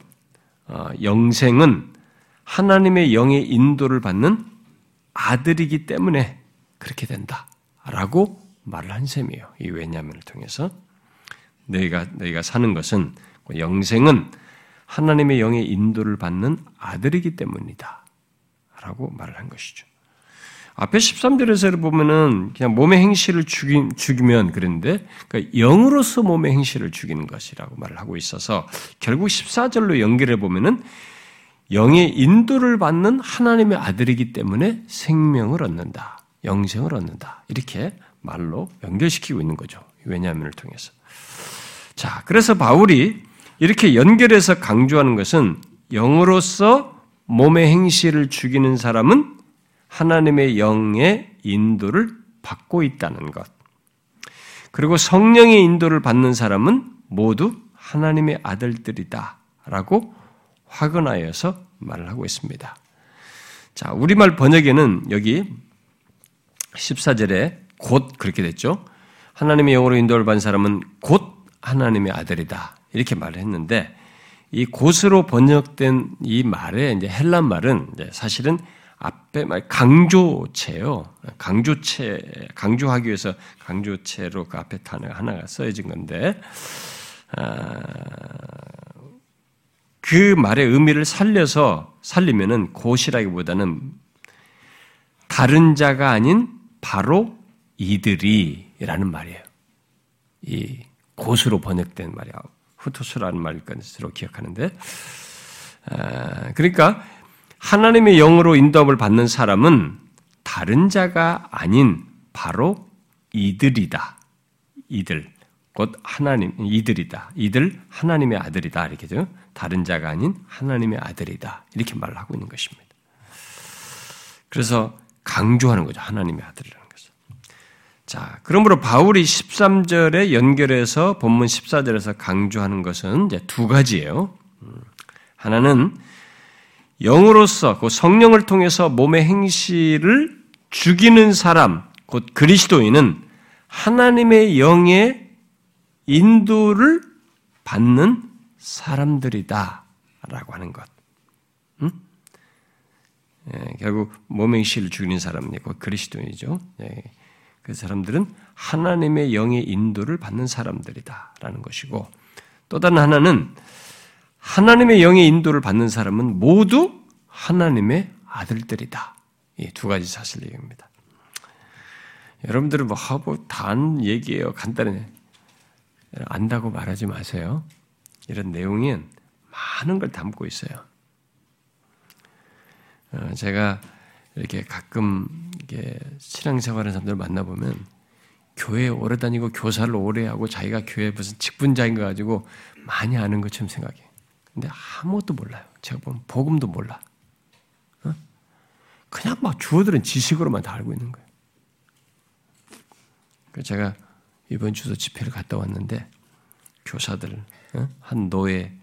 어, 영생은 하나님의 영의 인도를 받는 아들이기 때문에 그렇게 된다라고 말을 한 셈이에요. 이 왜냐면을 통해서 너희가 너희가 사는 것은 영생은 하나님의 영의 인도를 받는 아들이기 때문이다. 라고 말을 한 것이죠. 앞에 13절에서 보면은 그냥 몸의 행실을 죽이, 죽이면 그런데 그러니까 영으로서 몸의 행실을 죽이는 것이라고 말을 하고 있어서 결국 14절로 연결해 보면은 영의 인도를 받는 하나님의 아들이기 때문에 생명을 얻는다. 영생을 얻는다. 이렇게 말로 연결시키고 있는 거죠. 왜냐하면을 통해서. 자, 그래서 바울이 이렇게 연결해서 강조하는 것은 영으로서 몸의 행실을 죽이는 사람은 하나님의 영의 인도를 받고 있다는 것. 그리고 성령의 인도를 받는 사람은 모두 하나님의 아들들이다. 라고 확언하여서 말을 하고 있습니다. 자, 우리말 번역에는 여기 14절에 곧 그렇게 됐죠. 하나님의 영으로 인도를 받은 사람은 곧 하나님의 아들이다. 이렇게 말을 했는데 이 곳으로 번역된 이 말의 이제 헬란 말은 이제 사실은 앞에 말 강조체요. 강조체 강조하기 위해서 강조체로 그 앞에 단어가 하나가 써진 건데 아, 그 말의 의미를 살려서 살리면은 곳이라기보다는 다른 자가 아닌 바로 이들이라는 말이에요. 이 곳으로 번역된 말이야. 후토스라는 말일 것으로 기억하는데, 아, 그러니까 하나님의 영으로 인도함을 받는 사람은 다른 자가 아닌 바로 이들이다. 이들. 곧 하나님, 이들이다. 이들 하나님의 아들이다. 이렇게죠. 다른 자가 아닌 하나님의 아들이다. 이렇게 말을 하고 있는 것입니다. 그래서 강조하는 거죠. 하나님의 아들이라는 것을. 자, 그러므로 바울이 13절에 연결해서 본문 14절에서 강조하는 것은 이제 두 가지예요. 음, 하나는 영으로서 그 성령을 통해서 몸의 행실을 죽이는 사람, 곧 그리스도인은 하나님의 영의 인도를 받는 사람들이다 라고 하는 것. 음? 예, 결국 몸의 행실을 죽이는 사람이 곧 그리스도인이죠. 예, 그 사람들은 하나님의 영의 인도를 받는 사람들이다라는 것이고 또 다른 하나는 하나님의 영의 인도를 받는 사람은 모두 하나님의 아들들이다. 이 두 가지 사실 얘기입니다. 여러분들은 뭐 하고 단 얘기예요. 간단해. 안다고 말하지 마세요. 이런 내용은 많은 걸 담고 있어요. 어, 제가 이렇게 가끔 이게 신앙생활하는 사람들 만나보면 교회에 오래 다니고 교사를 오래 하고 자기가 교회 무슨 직분자인 거 가지고 많이 아는 것처럼 생각해. 근데 아무것도 몰라요. 제가 보면 복음도 몰라. 어? 그냥 막 주어들은 지식으로만 다 알고 있는 거예요. 제가 이번 주도 집회를 갔다 왔는데 교사들 어? 한 노예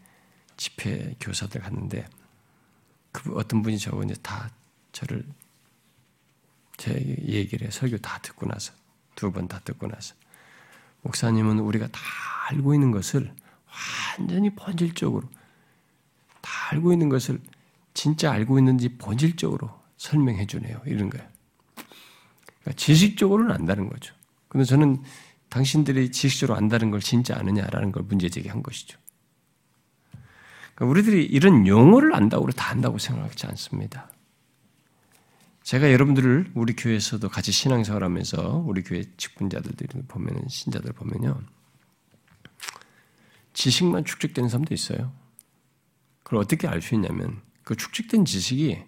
집회 교사들 갔는데 그 어떤 분이 저거 이제 다 저를 제 얘기를 해 설교 다 듣고 나서 두 번 다 듣고 나서 목사님은 우리가 다 알고 있는 것을 완전히 본질적으로 다 알고 있는 것을 진짜 알고 있는지 본질적으로 설명해 주네요. 이런 거예요. 그러니까 지식적으로는 안다는 거죠. 근데 저는 당신들이 지식적으로 안다는 걸 진짜 아느냐라는 걸 문제 제기한 것이죠. 그러니까 우리들이 이런 용어를 안다고 다 안다고 생각하지 않습니다. 제가 여러분들을 우리 교회에서도 같이 신앙생활하면서 우리 교회 직분자들 보면 신자들 보면요 지식만 축적되는 사람도 있어요. 그걸 어떻게 알 수 있냐면 그 축적된 지식이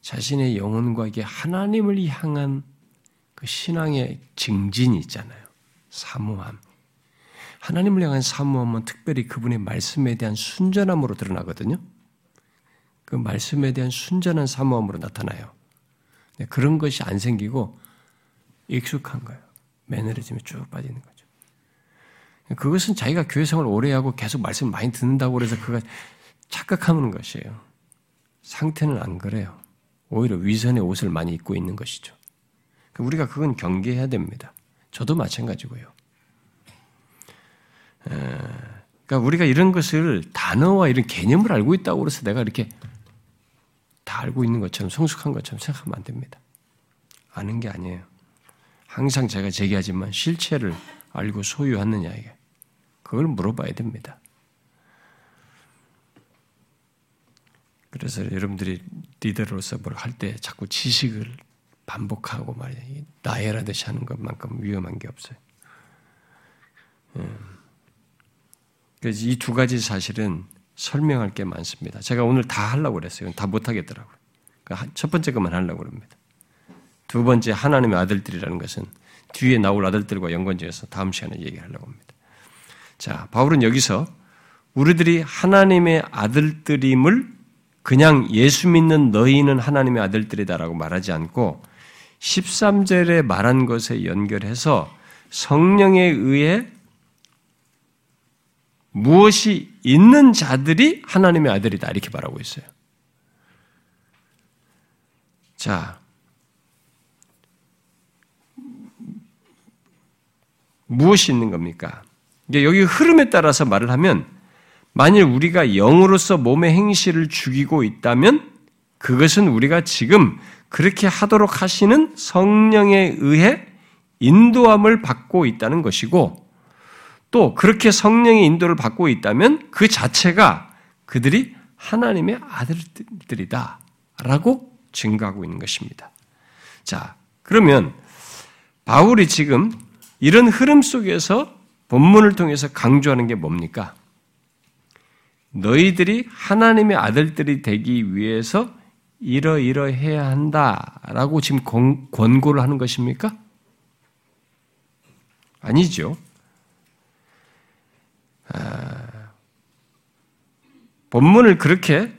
자신의 영혼과 이게 하나님을 향한 그 신앙의 증진이 있잖아요. 사모함. 하나님을 향한 사모함은 특별히 그분의 말씀에 대한 순전함으로 드러나거든요. 그 말씀에 대한 순전한 사모함으로 나타나요. 네, 그런 것이 안 생기고 익숙한 거예요. 매너리즘에 쭉 빠지는 거죠. 그것은 자기가 교회 생활을 오래 하고 계속 말씀 많이 듣는다고 그래서 그가 착각하는 것이에요. 상태는 안 그래요. 오히려 위선의 옷을 많이 입고 있는 것이죠. 우리가 그건 경계해야 됩니다. 저도 마찬가지고요. 그러니까 우리가 이런 것을 단어와 이런 개념을 알고 있다고 해서 내가 이렇게 다 알고 있는 것처럼 성숙한 것처럼 생각하면 안 됩니다. 아는 게 아니에요. 항상 제가 제기하지만 실체를 알고 소유하느냐 이게 그걸 물어봐야 됩니다. 그래서 여러분들이 리더로서 뭘 할 때 자꾸 지식을 반복하고 말이야. 나열하듯이 하는 것만큼 위험한 게 없어요. 예. 그래서 이 두 가지 사실은 설명할 게 많습니다. 제가 오늘 다 하려고 그랬어요. 다 못하겠더라고요. 그러니까 첫 번째 것만 하려고 합니다. 두 번째 하나님의 아들들이라는 것은 뒤에 나올 아들들과 연관지어서 다음 시간에 얘기하려고 합니다. 자, 바울은 여기서 우리들이 하나님의 아들들임을 그냥 예수 믿는 너희는 하나님의 아들들이다라고 말하지 않고 13절에 말한 것에 연결해서 성령에 의해 무엇이 있는 자들이 하나님의 아들이다. 이렇게 말하고 있어요. 자, 무엇이 있는 겁니까? 여기 흐름에 따라서 말을 하면 만일 우리가 영으로서 몸의 행실을 죽이고 있다면 그것은 우리가 지금 그렇게 하도록 하시는 성령에 의해 인도함을 받고 있다는 것이고 또 그렇게 성령의 인도를 받고 있다면 그 자체가 그들이 하나님의 아들들이다 라고 증가하고 있는 것입니다. 자, 그러면 바울이 지금 이런 흐름 속에서 본문을 통해서 강조하는 게 뭡니까? 너희들이 하나님의 아들들이 되기 위해서 이러이러 해야 한다라고 지금 권고를 하는 것입니까? 아니죠. 아, 본문을 그렇게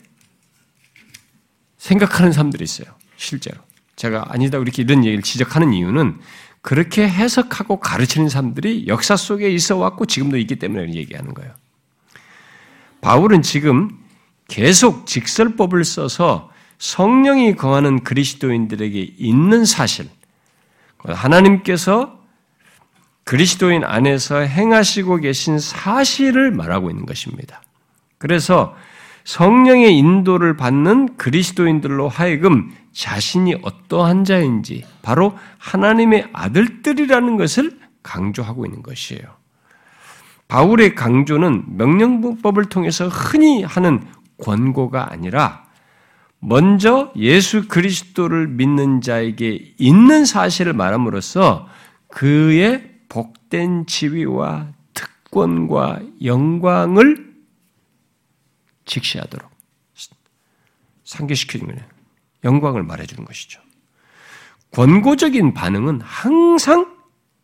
생각하는 사람들이 있어요. 실제로. 제가 아니다 이렇게 이런 얘기를 지적하는 이유는 그렇게 해석하고 가르치는 사람들이 역사 속에 있어 왔고 지금도 있기 때문에 얘기하는 거예요. 바울은 지금 계속 직설법을 써서 성령이 거하는 그리스도인들에게 있는 사실, 하나님께서 그리스도인 안에서 행하시고 계신 사실을 말하고 있는 것입니다. 그래서 성령의 인도를 받는 그리스도인들로 하여금 자신이 어떠한 자인지 바로 하나님의 아들들이라는 것을 강조하고 있는 것이에요. 바울의 강조는 명령법을 통해서 흔히 하는 권고가 아니라 먼저 예수 그리스도를 믿는 자에게 있는 사실을 말함으로써 그의 복된 지위와 특권과 영광을 직시하도록 상기시키는 거예요. 영광을 말해주는 것이죠. 권고적인 반응은 항상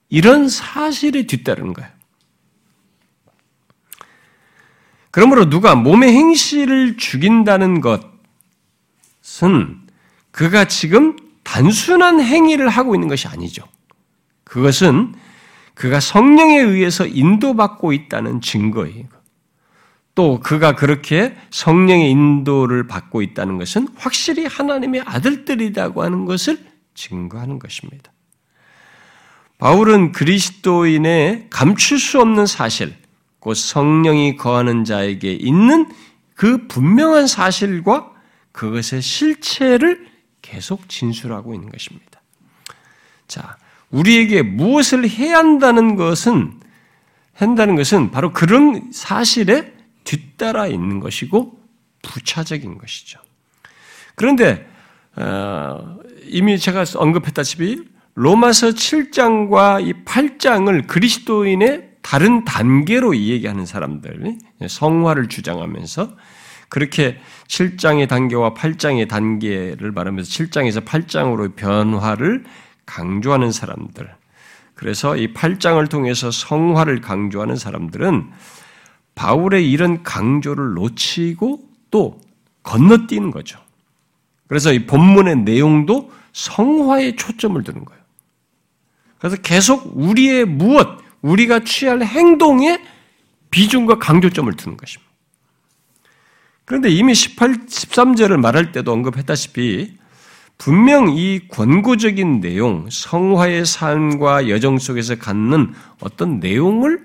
이런 사실에 뒤따르는 거예요. 그러므로 누가 몸의 행실을 죽인다는 것은 그가 지금 단순한 행위를 하고 있는 것이 아니죠. 그것은 그가 성령에 의해서 인도받고 있다는 증거예요. 또 그가 그렇게 성령의 인도를 받고 있다는 것은 확실히 하나님의 아들들이라고 하는 것을 증거하는 것입니다. 바울은 그리스도인의 감출 수 없는 사실, 곧 성령이 거하는 자에게 있는 그 분명한 사실과 그것의 실체를 계속 진술하고 있는 것입니다. 자, 우리에게 무엇을 해야 한다는 것은 한다는 것은 바로 그런 사실에 뒤따라 있는 것이고 부차적인 것이죠. 그런데 어, 이미 제가 언급했다시피 로마서 7장과 이 8장을 그리스도인의 다른 단계로 이야기하는 사람들, 성화를 주장하면서 그렇게 7장의 단계와 8장의 단계를 말하면서 7장에서 8장으로 변화를 강조하는 사람들. 그래서 이 8장을 통해서 성화를 강조하는 사람들은 바울의 이런 강조를 놓치고 또 건너뛰는 거죠. 그래서 이 본문의 내용도 성화에 초점을 두는 거예요. 그래서 계속 우리의 무엇, 우리가 취할 행동에 비중과 강조점을 두는 것입니다. 그런데 이미 18, 13절을 말할 때도 언급했다시피 분명 이 권고적인 내용, 성화의 삶과 여정 속에서 갖는 어떤 내용을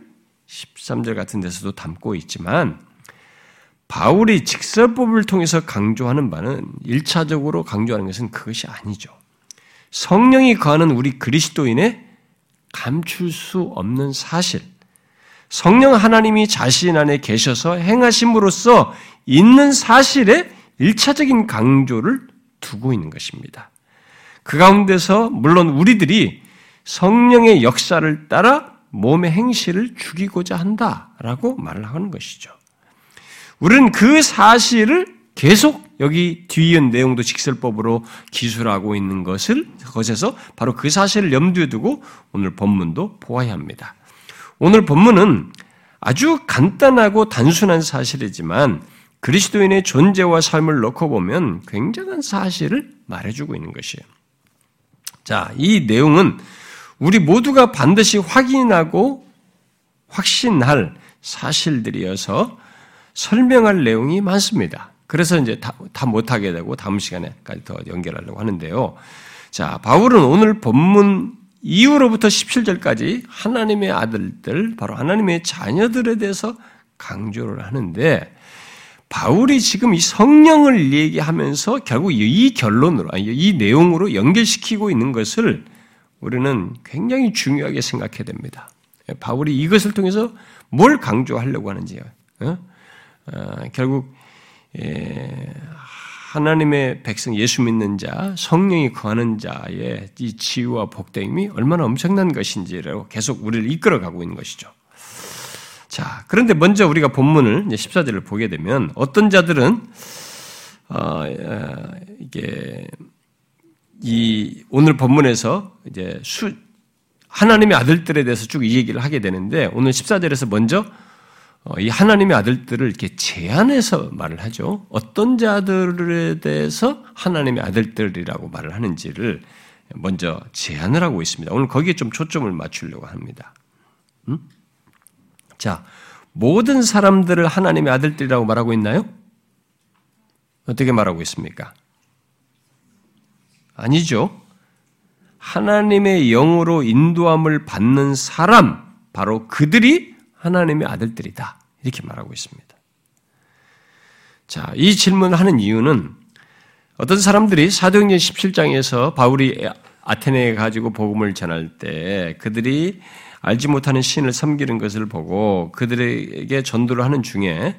13절 같은 데서도 담고 있지만 바울이 직설법을 통해서 강조하는 바는 1차적으로 강조하는 것은 그것이 아니죠. 성령이 거하는 우리 그리스도인의 감출 수 없는 사실, 성령 하나님이 자신 안에 계셔서 행하심으로써 있는 사실에 1차적인 강조를 두고 있는 것입니다. 그 가운데서 물론 우리들이 성령의 역사를 따라 몸의 행실을 죽이고자 한다라고 말을 하는 것이죠. 우리는 그 사실을 계속 여기 뒤에 내용도 직설법으로 기술하고 있는 것을 것에서 바로 그 사실을 염두에 두고 오늘 본문도 보아야 합니다. 오늘 본문은 아주 간단하고 단순한 사실이지만 그리스도인의 존재와 삶을 놓고 보면 굉장한 사실을 말해주고 있는 것이에요. 자, 이 내용은 우리 모두가 반드시 확인하고 확신할 사실들이어서 설명할 내용이 많습니다. 그래서 이제 다, 다 못하게 되고 다음 시간에까지 더 연결하려고 하는데요. 자, 바울은 오늘 본문 이후로부터 17절까지 하나님의 아들들, 바로 하나님의 자녀들에 대해서 강조를 하는데 바울이 지금 이 성령을 얘기하면서 결국 이 결론으로 아니 이 내용으로 연결시키고 있는 것을 우리는 굉장히 중요하게 생각해야 됩니다. 바울이 이것을 통해서 뭘 강조하려고 하는지요. 어? 어, 결국 예, 하나님의 백성 예수 믿는 자, 성령이 거하는 자의 이 지위와 복됨이 얼마나 엄청난 것인지를 계속 우리를 이끌어가고 있는 것이죠. 자, 그런데 먼저 우리가 본문을 이제 14절을 보게 되면 어떤 자들은 어, 어, 이게 이 오늘 본문에서 이제 수 하나님의 아들들에 대해서 쭉 이 얘기를 하게 되는데 오늘 14절에서 먼저 어, 이 하나님의 아들들을 이렇게 제안해서 말을 하죠. 어떤 자들에 대해서 하나님의 아들들이라고 말을 하는지를 먼저 제안을 하고 있습니다. 오늘 거기에 좀 초점을 맞추려고 합니다. 음? 자, 모든 사람들을 하나님의 아들들이라고 말하고 있나요? 어떻게 말하고 있습니까? 아니죠. 하나님의 영으로 인도함을 받는 사람, 바로 그들이 하나님의 아들들이다. 이렇게 말하고 있습니다. 자, 이 질문을 하는 이유는 어떤 사람들이 사도행전 17장에서 바울이 아테네에 가지고 복음을 전할 때 그들이 알지 못하는 신을 섬기는 것을 보고 그들에게 전도를 하는 중에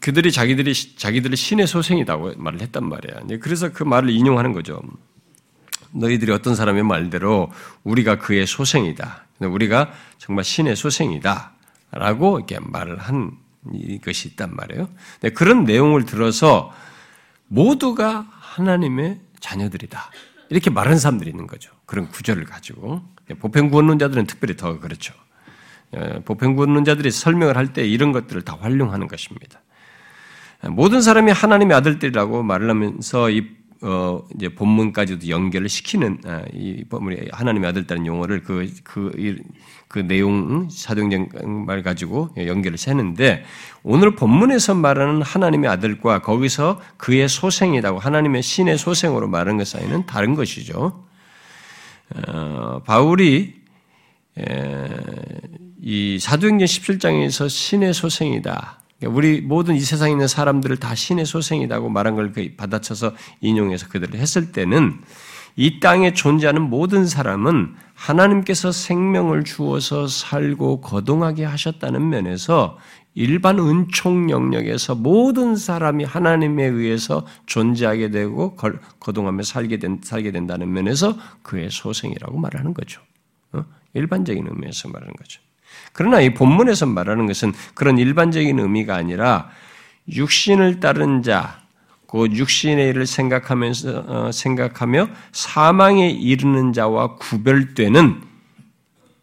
그들이 자기들이 자기들의 신의 소생이라고 말을 했단 말이야. 그래서 그 말을 인용하는 거죠. 너희들이 어떤 사람의 말대로 우리가 그의 소생이다. 우리가 정말 신의 소생이다. 라고 이렇게 말을 한 것이 있단 말이에요. 그런 내용을 들어서 모두가 하나님의 자녀들이다. 이렇게 말하는 사람들이 있는 거죠. 그런 구절을 가지고. 보편구원론자들은 특별히 더 그렇죠. 보편구원론자들이 설명을 할 때 이런 것들을 다 활용하는 것입니다. 모든 사람이 하나님의 아들들이라고 말을 하면서 이 어, 이제 본문까지도 연결을 시키는 아, 이 본문의 하나님의 아들다는 용어를 그, 그, 그 내용, 사도행전 말 가지고 연결을 세는데 오늘 본문에서 말하는 하나님의 아들과 거기서 그의 소생이라고 하나님의 신의 소생으로 말하는 것 사이는 다른 것이죠. 어, 바울이 에, 이 사도행전 17장에서 신의 소생이다. 그러니까 우리 모든 이 세상에 있는 사람들을 다 신의 소생이라고 말한 걸그 받아쳐서 인용해서 그들을 했을 때는 이 땅에 존재하는 모든 사람은 하나님께서 생명을 주어서 살고 거동하게 하셨다는 면에서 일반 은총 영역에서 모든 사람이 하나님에 의해서 존재하게 되고 거동하며 살게, 된, 살게 된다는 면에서 그의 소생이라고 말하는 거죠. 어? 일반적인 의미에서 말하는 거죠. 그러나 이 본문에서 말하는 것은 그런 일반적인 의미가 아니라 육신을 따른 자, 그 육신의 일을 생각하면서 어, 생각하며 사망에 이르는 자와 구별되는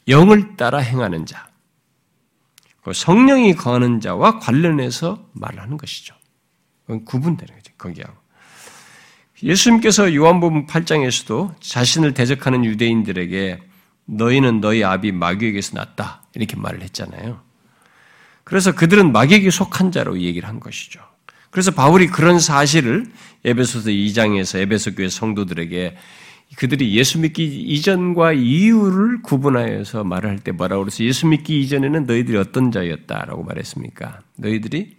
영을 따라 행하는 자, 그 성령이 거하는 자와 관련해서 말하는 것이죠. 구분되는 거죠. 거기하고. 예수님께서 요한복음 8장에서도 자신을 대적하는 유대인들에게 너희는 너희 아비 마귀에게서 났다. 이렇게 말을 했잖아요. 그래서 그들은 마귀에게 속한 자로 얘기를 한 것이죠. 그래서 바울이 그런 사실을 에베소서 2장에서 에베소 교회 성도들에게 그들이 예수 믿기 이전과 이후를 구분하여서 말을 할 때 뭐라고 그래서 예수 믿기 이전에는 너희들이 어떤 자였다라고 말했습니까? 너희들이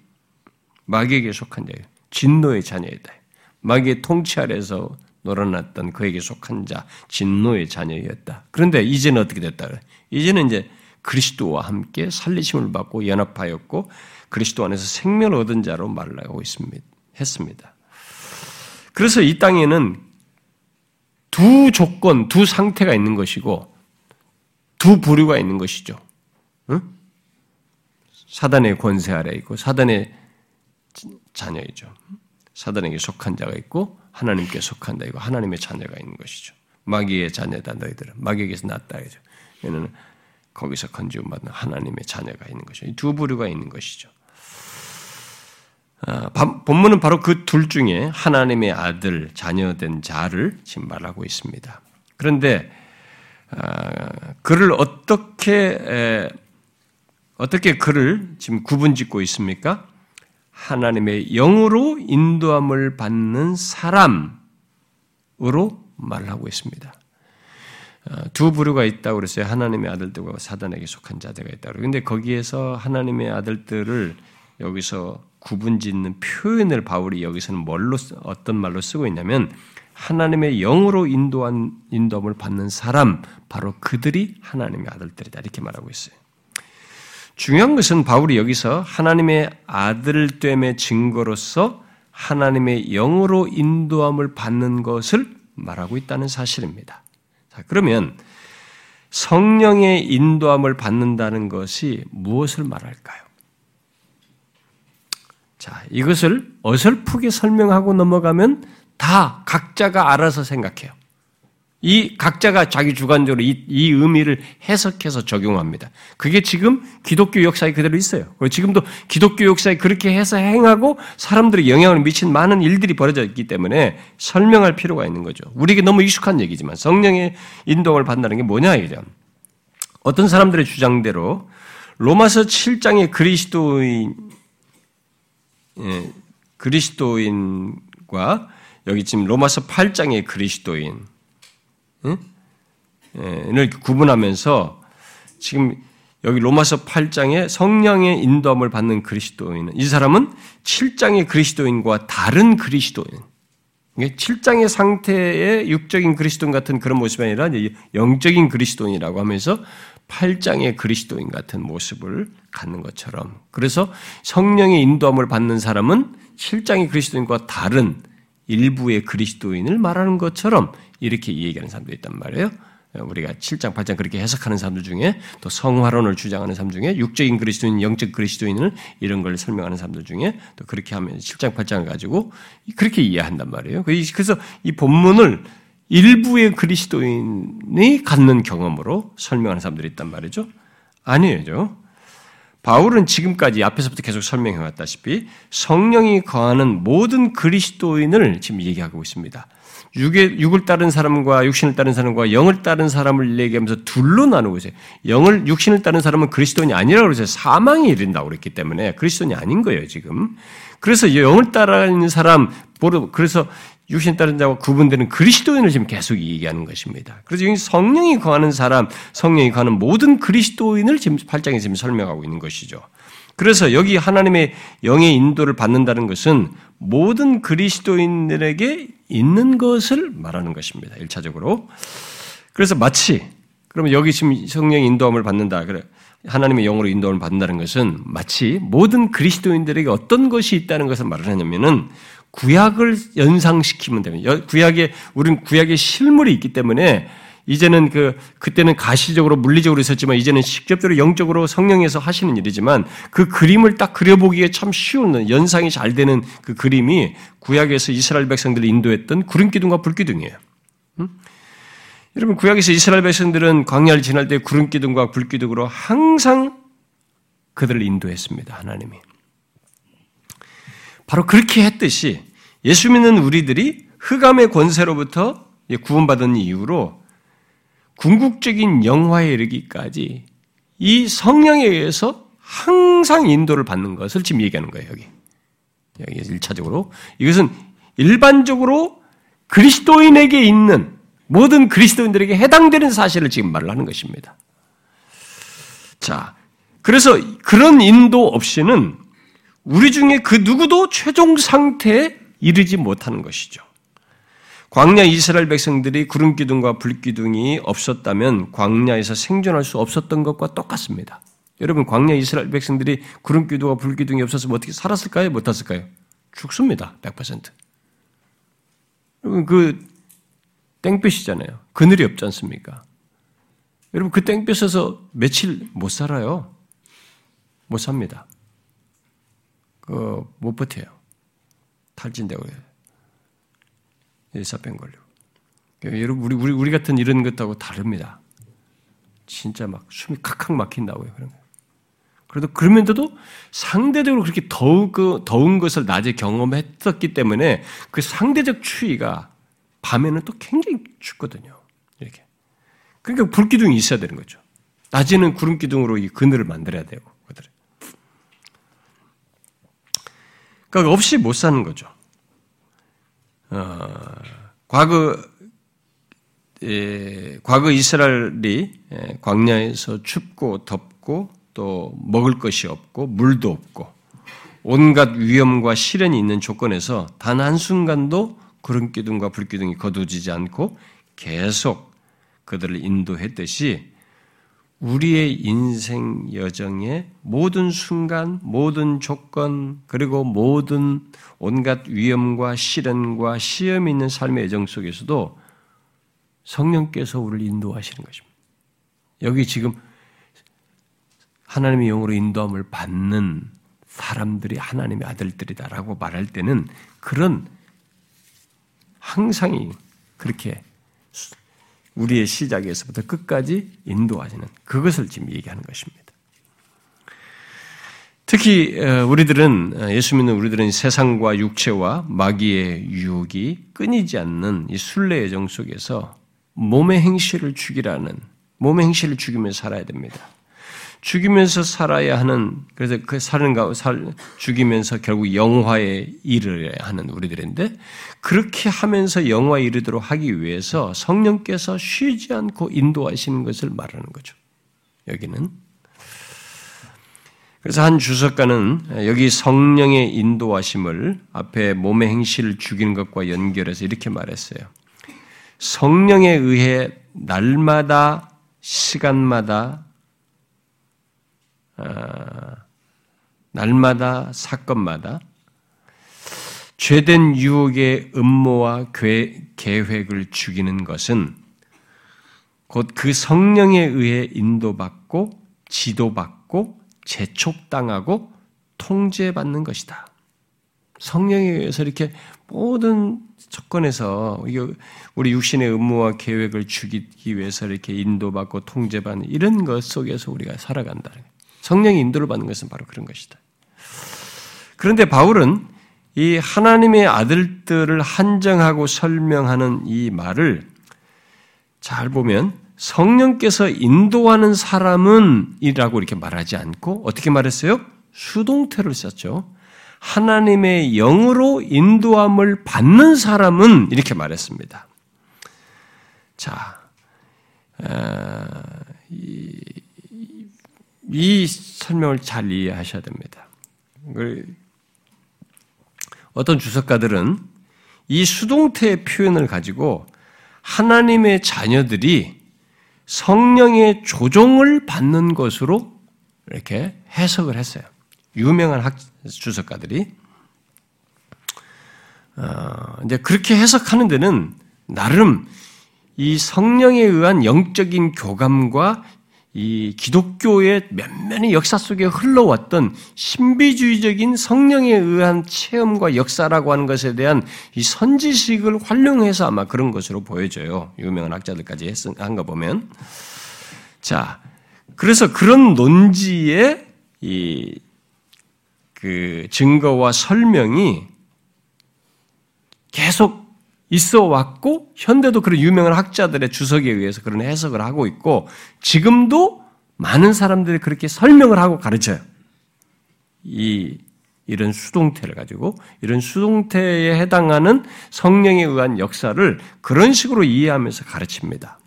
마귀에게 속한 자예요. 진노의 자녀이다. 마귀의 통치 아래서 놀아났던 그에게 속한 자, 진노의 자녀였다. 그런데 이제는 어떻게 됐다? 이제는 이제 그리스도와 함께 살리심을 받고 연합하였고 그리스도 안에서 생명을 얻은 자로 말을 하고 있습니다. 했습니다. 그래서 이 땅에는 두 조건, 두 상태가 있는 것이고 두 부류가 있는 것이죠. 응? 사단의 권세 아래 있고 사단의 자녀이죠. 사단에게 속한 자가 있고 하나님께 속한 자 이고 하나님의 자녀가 있는 것이죠. 마귀의 자녀다 너희들은 마귀에게서 났다 이죠. 얘는 거기서 건지받는 하나님의 자녀가 있는 것이죠. 두 부류가 있는 것이죠. 아, 본문은 바로 그 둘 중에 하나님의 아들, 자녀된 자를 지금 말하고 있습니다. 그런데 아, 그를 어떻게 어떻게 그를 지금 구분짓고 있습니까? 하나님의 영으로 인도함을 받는 사람으로 말하고 있습니다. 어, 두 부류가 있다고 그랬어요. 하나님의 아들들과 사단에게 속한 자들가 있다고. 근데 거기에서 하나님의 아들들을 여기서 구분짓는 표현을 바울이 여기서는 뭘로 어떤 말로 쓰고 있냐면 하나님의 영으로 인도한 인도함을 받는 사람 바로 그들이 하나님의 아들들이다 이렇게 말하고 있어요. 중요한 것은 바울이 여기서 하나님의 아들됨의 증거로서 하나님의 영으로 인도함을 받는 것을 말하고 있다는 사실입니다. 자, 그러면 성령의 인도함을 받는다는 것이 무엇을 말할까요? 자, 이것을 어설프게 설명하고 넘어가면 다 각자가 알아서 생각해요. 이 각자가 자기 주관적으로 이, 이, 의미를 해석해서 적용합니다. 그게 지금 기독교 역사에 그대로 있어요. 지금도 기독교 역사에 그렇게 해서 행하고 사람들이 영향을 미친 많은 일들이 벌어져 있기 때문에 설명할 필요가 있는 거죠. 우리에게 너무 익숙한 얘기지만 성령의 인동을 받는다는 게 뭐냐 이죠. 어떤 사람들의 주장대로 로마서 7장의 그리스도인 예, 그리스도인과 여기 지금 로마서 8장의 그리스도인 을 구분하면서 지금 여기 로마서 8장에 성령의 인도함을 받는 그리스도인은 이 사람은 7장의 그리스도인과 다른 그리스도인. 7장의 상태의 육적인 그리스도인 같은 그런 모습이 아니라 영적인 그리스도인이라고 하면서 8장의 그리스도인 같은 모습을 갖는 것처럼. 그래서 성령의 인도함을 받는 사람은 7장의 그리스도인과 다른 일부의 그리스도인을 말하는 것처럼 이렇게 얘기하는 사람도 있단 말이에요. 우리가 7장, 8장 그렇게 해석하는 사람들 중에 또 성화론을 주장하는 사람 중에 육적인 그리스도인, 영적 그리스도인을 이런 걸 설명하는 사람들 중에 또 그렇게 하면 7장, 8장을 가지고 그렇게 이해한단 말이에요. 그래서 이 본문을 일부의 그리스도인이 갖는 경험으로 설명하는 사람들이 있단 말이죠. 아니에요. 바울은 지금까지 앞에서부터 계속 설명해 왔다시피 성령이 거하는 모든 그리스도인을 지금 얘기하고 있습니다. 육의, 육을 따른 사람과 육신을 따른 사람과 영을 따른 사람을 얘기하면서 둘로 나누고 있어요. 영을, 육신을 따른 사람은 그리스도인이 아니라고 그랬어요. 사망에 이른다고 그랬기 때문에 그리스도인이 아닌 거예요, 지금. 그래서 영을 따르는 사람, 그래서 육신 따른 자와 구분되는 그리스도인을 지금 계속 얘기하는 것입니다. 그래서 여기 성령이 거하는 사람, 성령이 거하는 모든 그리스도인을 지금 8장에 지금 설명하고 있는 것이죠. 그래서 여기 하나님의 영의 인도를 받는다는 것은 모든 그리스도인들에게 있는 것을 말하는 것입니다. 1차적으로. 그래서 마치 그러면 여기 지금 성령의 인도함을 받는다. 그래. 하나님의 영으로 인도함을 받는다는 것은 마치 모든 그리스도인들에게 어떤 것이 있다는 것을 말을 하냐면은 구약을 연상시키면 됩니다. 구약에 우리는 구약의 실물이 있기 때문에 이제는 그 그때는 가시적으로 물리적으로 있었지만 이제는 직접적으로 영적으로 성령에서 하시는 일이지만 그 그림을 딱 그려보기에 참 쉬운 연상이 잘 되는 그 그림이 구약에서 이스라엘 백성들을 인도했던 구름 기둥과 불 기둥이에요. 음? 여러분 구약에서 이스라엘 백성들은 광야를 지날 때 구름 기둥과 불 기둥으로 항상 그들을 인도했습니다. 하나님이. 바로 그렇게 했듯이 예수 믿는 우리들이 흑암의 권세로부터 구원받은 이후로 궁극적인 영화에 이르기까지 이 성령에 의해서 항상 인도를 받는 것을 지금 얘기하는 거예요, 여기. 여기 1차적으로. 이것은 일반적으로 그리스도인에게 있는 모든 그리스도인들에게 해당되는 사실을 지금 말을 하는 것입니다. 자, 그래서 그런 인도 없이는 우리 중에 그 누구도 최종 상태에 이르지 못하는 것이죠. 광야 이스라엘 백성들이 구름 기둥과 불 기둥이 없었다면 광야에서 생존할 수 없었던 것과 똑같습니다. 여러분 광야 이스라엘 백성들이 구름 기둥과 불 기둥이 없었으면 어떻게 살았을까요? 못 탔을까요? 죽습니다. 100%. 여러분 그 땡볕이잖아요. 그늘이 없지 않습니까? 여러분 그 땡볕에서 며칠 못 살아요. 못 삽니다. 그못 버텨요. 탈진되고 일사병 걸리고. 여러분 우리 우리 우리 같은 이런 것하고 다릅니다. 진짜 막 숨이 칵칵 막힌다고요 그런 거. 그래도 그러면서도 상대적으로 그렇게 더우, 그 더운 것을 낮에 경험했었기 때문에 그 상대적 추위가 밤에는 또 굉장히 춥거든요. 이렇게. 그러니까 불기둥이 있어야 되는 거죠. 낮에는 구름 기둥으로 이 그늘을 만들어야 되고. 그러니까 없이 못 사는 거죠. 어, 과거 예, 과거 이스라엘이 예, 광야에서 춥고 덥고 또 먹을 것이 없고 물도 없고 온갖 위험과 시련이 있는 조건에서 단 한순간도 구름 기둥과 불 기둥이 거두지지 않고 계속 그들을 인도했듯이 우리의 인생 여정의 모든 순간, 모든 조건, 그리고 모든 온갖 위험과 시련과 시험이 있는 삶의 여정 속에서도 성령께서 우리를 인도하시는 것입니다. 여기 지금 하나님의 영으로 인도함을 받는 사람들이 하나님의 아들들이다라고 말할 때는 그런 항상이 그렇게 우리의 시작에서부터 끝까지 인도하시는 그것을 지금 얘기하는 것입니다. 특히 어, 우리들은 어, 예수 믿는 우리들은 세상과 육체와 마귀의 유혹이 끊이지 않는 이 순례 여정 속에서 몸의 행실을 죽이라는 몸의 행실을 죽이며 살아야 됩니다. 죽이면서 살아야 하는 그래서 그 사는 가 살, 죽이면서 결국 영화에 이르야 하는 우리들인데 그렇게 하면서 영화에 이르도록 하기 위해서 성령께서 쉬지 않고 인도하시는 것을 말하는 거죠. 여기는 그래서 한 주석가는 여기 성령의 인도하심을 앞에 몸의 행실을 죽이는 것과 연결해서 이렇게 말했어요. 성령에 의해 날마다 시간마다 어, 날마다 사건마다 죄된 유혹의 음모와 계획을 죽이는 것은 곧 그 성령에 의해 인도받고 지도받고 재촉당하고 통제받는 것이다. 성령에 의해서 이렇게 모든 조건에서 우리 육신의 음모와 계획을 죽이기 위해서 이렇게 인도받고 통제받는 이런 것 속에서 우리가 살아간다는 거예요. 성령의 인도를 받는 것은 바로 그런 것이다. 그런데 바울은 이 하나님의 아들들을 한정하고 설명하는 이 말을 잘 보면 성령께서 인도하는 사람은 이라고 이렇게 말하지 않고 어떻게 말했어요? 수동태를 썼죠. 하나님의 영으로 인도함을 받는 사람은 이렇게 말했습니다. 자, 이, 이 설명을 잘 이해하셔야 됩니다. 어떤 주석가들은 이 수동태의 표현을 가지고 하나님의 자녀들이 성령의 조종을 받는 것으로 이렇게 해석을 했어요. 유명한 학 주석가들이 어, 이제 그렇게 해석하는 데는 나름 이 성령에 의한 영적인 교감과 이 기독교의 몇몇의 역사 속에 흘러왔던 신비주의적인 성령에 의한 체험과 역사라고 하는 것에 대한 이 선지식을 활용해서 아마 그런 것으로 보여져요. 유명한 학자들까지 한 거 보면. 자, 그래서 그런 논지의 이 그 증거와 설명이 계속 있어 왔고 현대도 그런 유명한 학자들의 주석에 의해서 그런 해석을 하고 있고 지금도 많은 사람들이 그렇게 설명을 하고 가르쳐요. 이 이런 수동태를 가지고 이런 수동태에 해당하는 성령에 의한 역사를 그런 식으로 이해하면서 가르칩니다.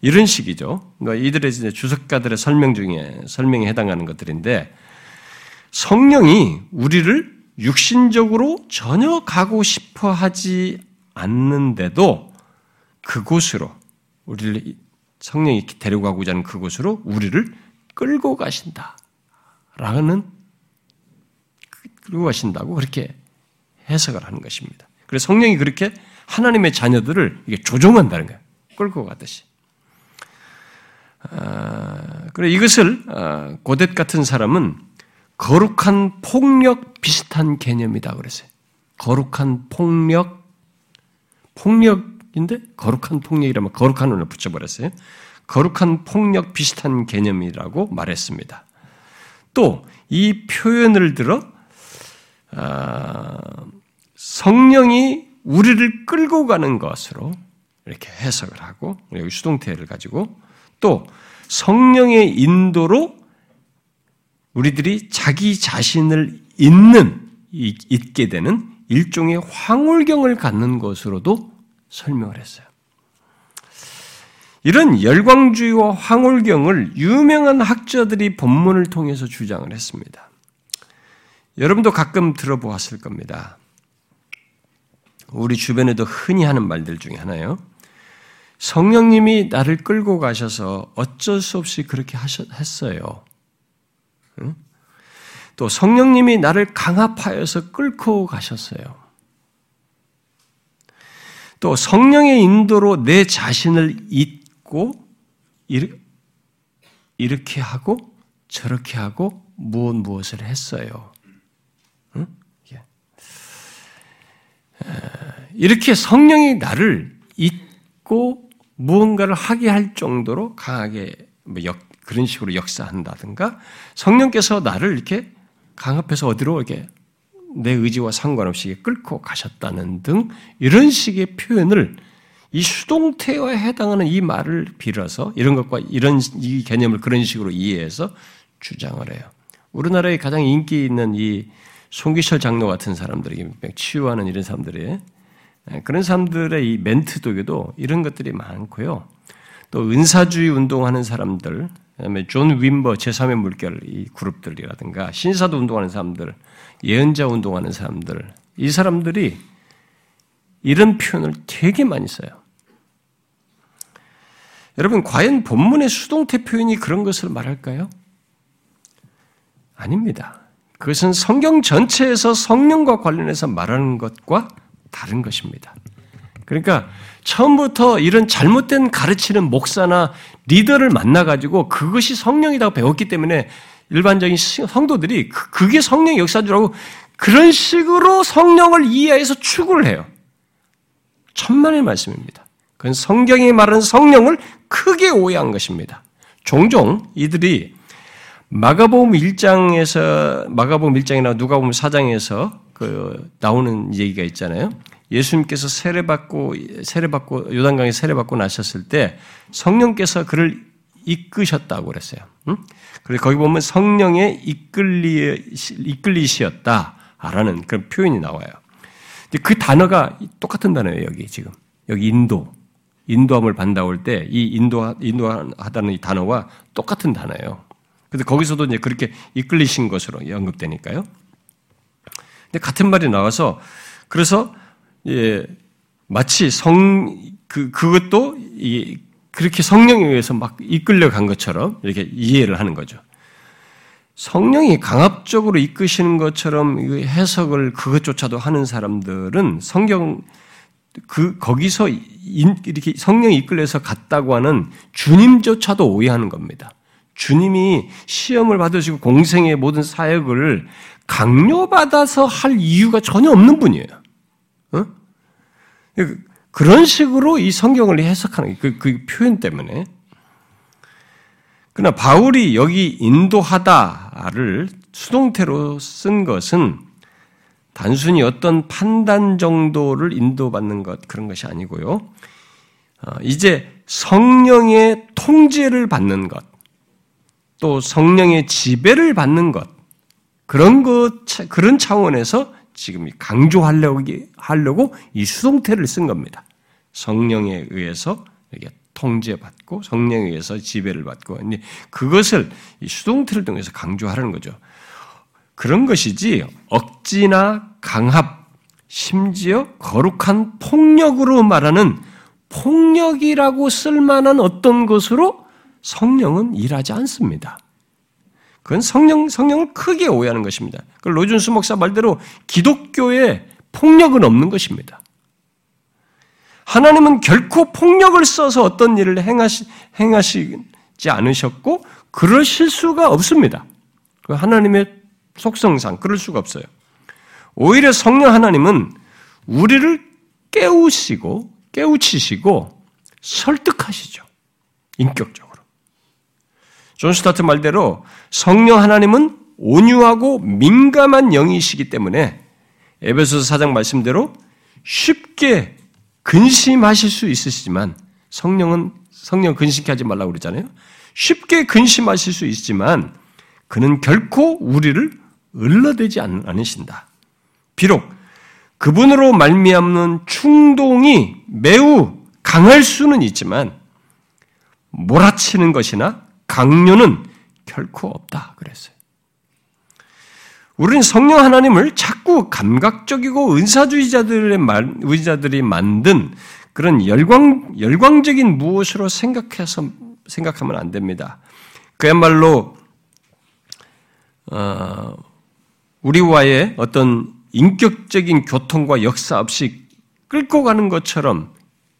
이런 식이죠. 그러니까 이들의 주석가들의 설명 중에 설명에 해당하는 것들인데 성령이 우리를 육신적으로 전혀 가고 싶어 하지 않는데도 그곳으로 우리를 성령이 데려가고자 하는 그곳으로 우리를 끌고 가신다. 라는 끌고 가신다고 그렇게 해석을 하는 것입니다. 그래서 성령이 그렇게 하나님의 자녀들을 이게 조종한다는 거예요. 끌고 가듯이. 아, 그래 이것을 아, 고댓 같은 사람은 거룩한 폭력 비슷한 개념이다 그랬어요. 거룩한 폭력 폭력인데 거룩한 폭력이라면 거룩한 언을 붙여버렸어요. 거룩한 폭력 비슷한 개념이라고 말했습니다. 또 이 표현을 들어 아, 성령이 우리를 끌고 가는 것으로 이렇게 해석을 하고 여기 수동태를 가지고 또 성령의 인도로 우리들이 자기 자신을 잊는 잊게 되는 일종의 황홀경을 갖는 것으로도 설명을 했어요. 이런 열광주의와 황홀경을 유명한 학자들이 본문을 통해서 주장을 했습니다. 여러분도 가끔 들어보았을 겁니다. 우리 주변에도 흔히 하는 말들 중에 하나요. 성령님이 나를 끌고 가셔서 어쩔 수 없이 그렇게 하셨, 했어요. 응? 또 성령님이 나를 강압하여서 끌고 가셨어요. 또 성령의 인도로 내 자신을 잊고 이렇게 하고 저렇게 하고 무엇 무엇을 했어요. 응? 이렇게 성령이 나를 잊고 무언가를 하게 할 정도로 강하게 뭐 역, 그런 식으로 역사한다든가 성령께서 나를 이렇게 강압해서 어디로 이렇게 내 의지와 상관없이 끌고 가셨다는 등 이런 식의 표현을 이 수동태에 해당하는 이 말을 빌어서 이런 것과 이런 이 개념을 그런 식으로 이해해서 주장을 해요. 우리나라에 가장 인기 있는 이 손기철 장로 같은 사람들이 치유하는 이런 사람들이 예, 그런 사람들의 이 멘트 속에도 이런 것들이 많고요. 또 은사주의 운동하는 사람들, 그다음에 존 윔버 제3의 물결 이 그룹들이라든가 신사도 운동하는 사람들, 예언자 운동하는 사람들, 이 사람들이 이런 표현을 되게 많이 써요. 여러분, 과연 본문의 수동태 표현이 그런 것을 말할까요? 아닙니다. 그것은 성경 전체에서 성령과 관련해서 말하는 것과 다른 것입니다. 그러니까 처음부터 이런 잘못된 가르치는 목사나 리더를 만나가지고 그것이 성령이라고 배웠기 때문에 일반적인 성도들이 그, 그게 성령 역사인 줄 알고 그런 식으로 성령을 이해해서 추구를 해요. 천만의 말씀입니다. 그건 성경이 말하는 성령을 크게 오해한 것입니다. 종종 이들이 마가복음 1장에서 마가복음 1장이나 누가복음 4장에서 그 나오는 얘기가 있잖아요. 예수님께서 세례받고 세례받고 요단강에 세례받고 나셨을 때 성령께서 그를 이끄셨다고 그랬어요. 응? 그래서 거기 보면 성령의 이끌리 이끌리시었다라는 그런 표현이 나와요. 그 단어가 똑같은 단어예요 여기 지금 여기 인도 인도함을 받다올 때이 인도 인도하다는 이 단어와 똑같은 단어예요. 그래서 거기서도 이제 그렇게 이끌리신 것으로 언급되니까요. 근데 같은 말이 나와서 그래서 예, 마치 성, 그, 그것도 이, 그렇게 성령에 의해서 막 이끌려 간 것처럼 이렇게 이해를 하는 거죠. 성령이 강압적으로 이끄시는 것처럼 해석을 그것조차도 하는 사람들은 성경 그 거기서 이렇게 성령이 이끌려서 갔다고 하는 주님조차도 오해하는 겁니다. 주님이 시험을 받으시고 공생의 모든 사역을 강요받아서 할 이유가 전혀 없는 분이에요. 어? 그런 식으로 이 성경을 해석하는 그, 그 표현 때문에. 그러나 바울이 여기 인도하다를 수동태로 쓴 것은 단순히 어떤 판단 정도를 인도받는 것 그런 것이 아니고요. 어, 이제 성령의 통제를 받는 것, 또 성령의 지배를 받는 것 그런 것 그런 차원에서 지금 강조하려고 하려고 이 수동태를 쓴 겁니다. 성령에 의해서 이렇게 통제받고 성령에 의해서 지배를 받고 그것을 이 수동태를 통해서 강조하라는 거죠. 그런 것이지 억지나 강압 심지어 거룩한 폭력으로 말하는 폭력이라고 쓸 만한 어떤 것으로 성령은 일하지 않습니다. 그건 성령, 성령을 크게 오해하는 것입니다. 그 로준수 목사 말대로 기독교에 폭력은 없는 것입니다. 하나님은 결코 폭력을 써서 어떤 일을 행하시, 행하시지 않으셨고, 그러실 수가 없습니다. 그 하나님의 속성상 그럴 수가 없어요. 오히려 성령 하나님은 우리를 깨우시고, 깨우치시고, 설득하시죠. 인격적으로. 존 스토트 말대로 성령 하나님은 온유하고 민감한 영이시기 때문에 에베소서 4장 말씀대로 쉽게 근심하실 수 있으시지만 성령은 성령 근심케 하지 말라고 그러잖아요. 쉽게 근심하실 수 있지만 그는 결코 우리를 을러대지 않으신다. 비록 그분으로 말미암는 충동이 매우 강할 수는 있지만 몰아치는 것이나 강요는 결코 없다. 그랬어요. 우리는 성령 하나님을 자꾸 감각적이고 은사주의자들의 말, 의자들이 만든 그런 열광, 열광적인 무엇으로 생각해서, 생각하면 안 됩니다. 그야말로, 어, 우리와의 어떤 인격적인 교통과 역사 없이 끌고 가는 것처럼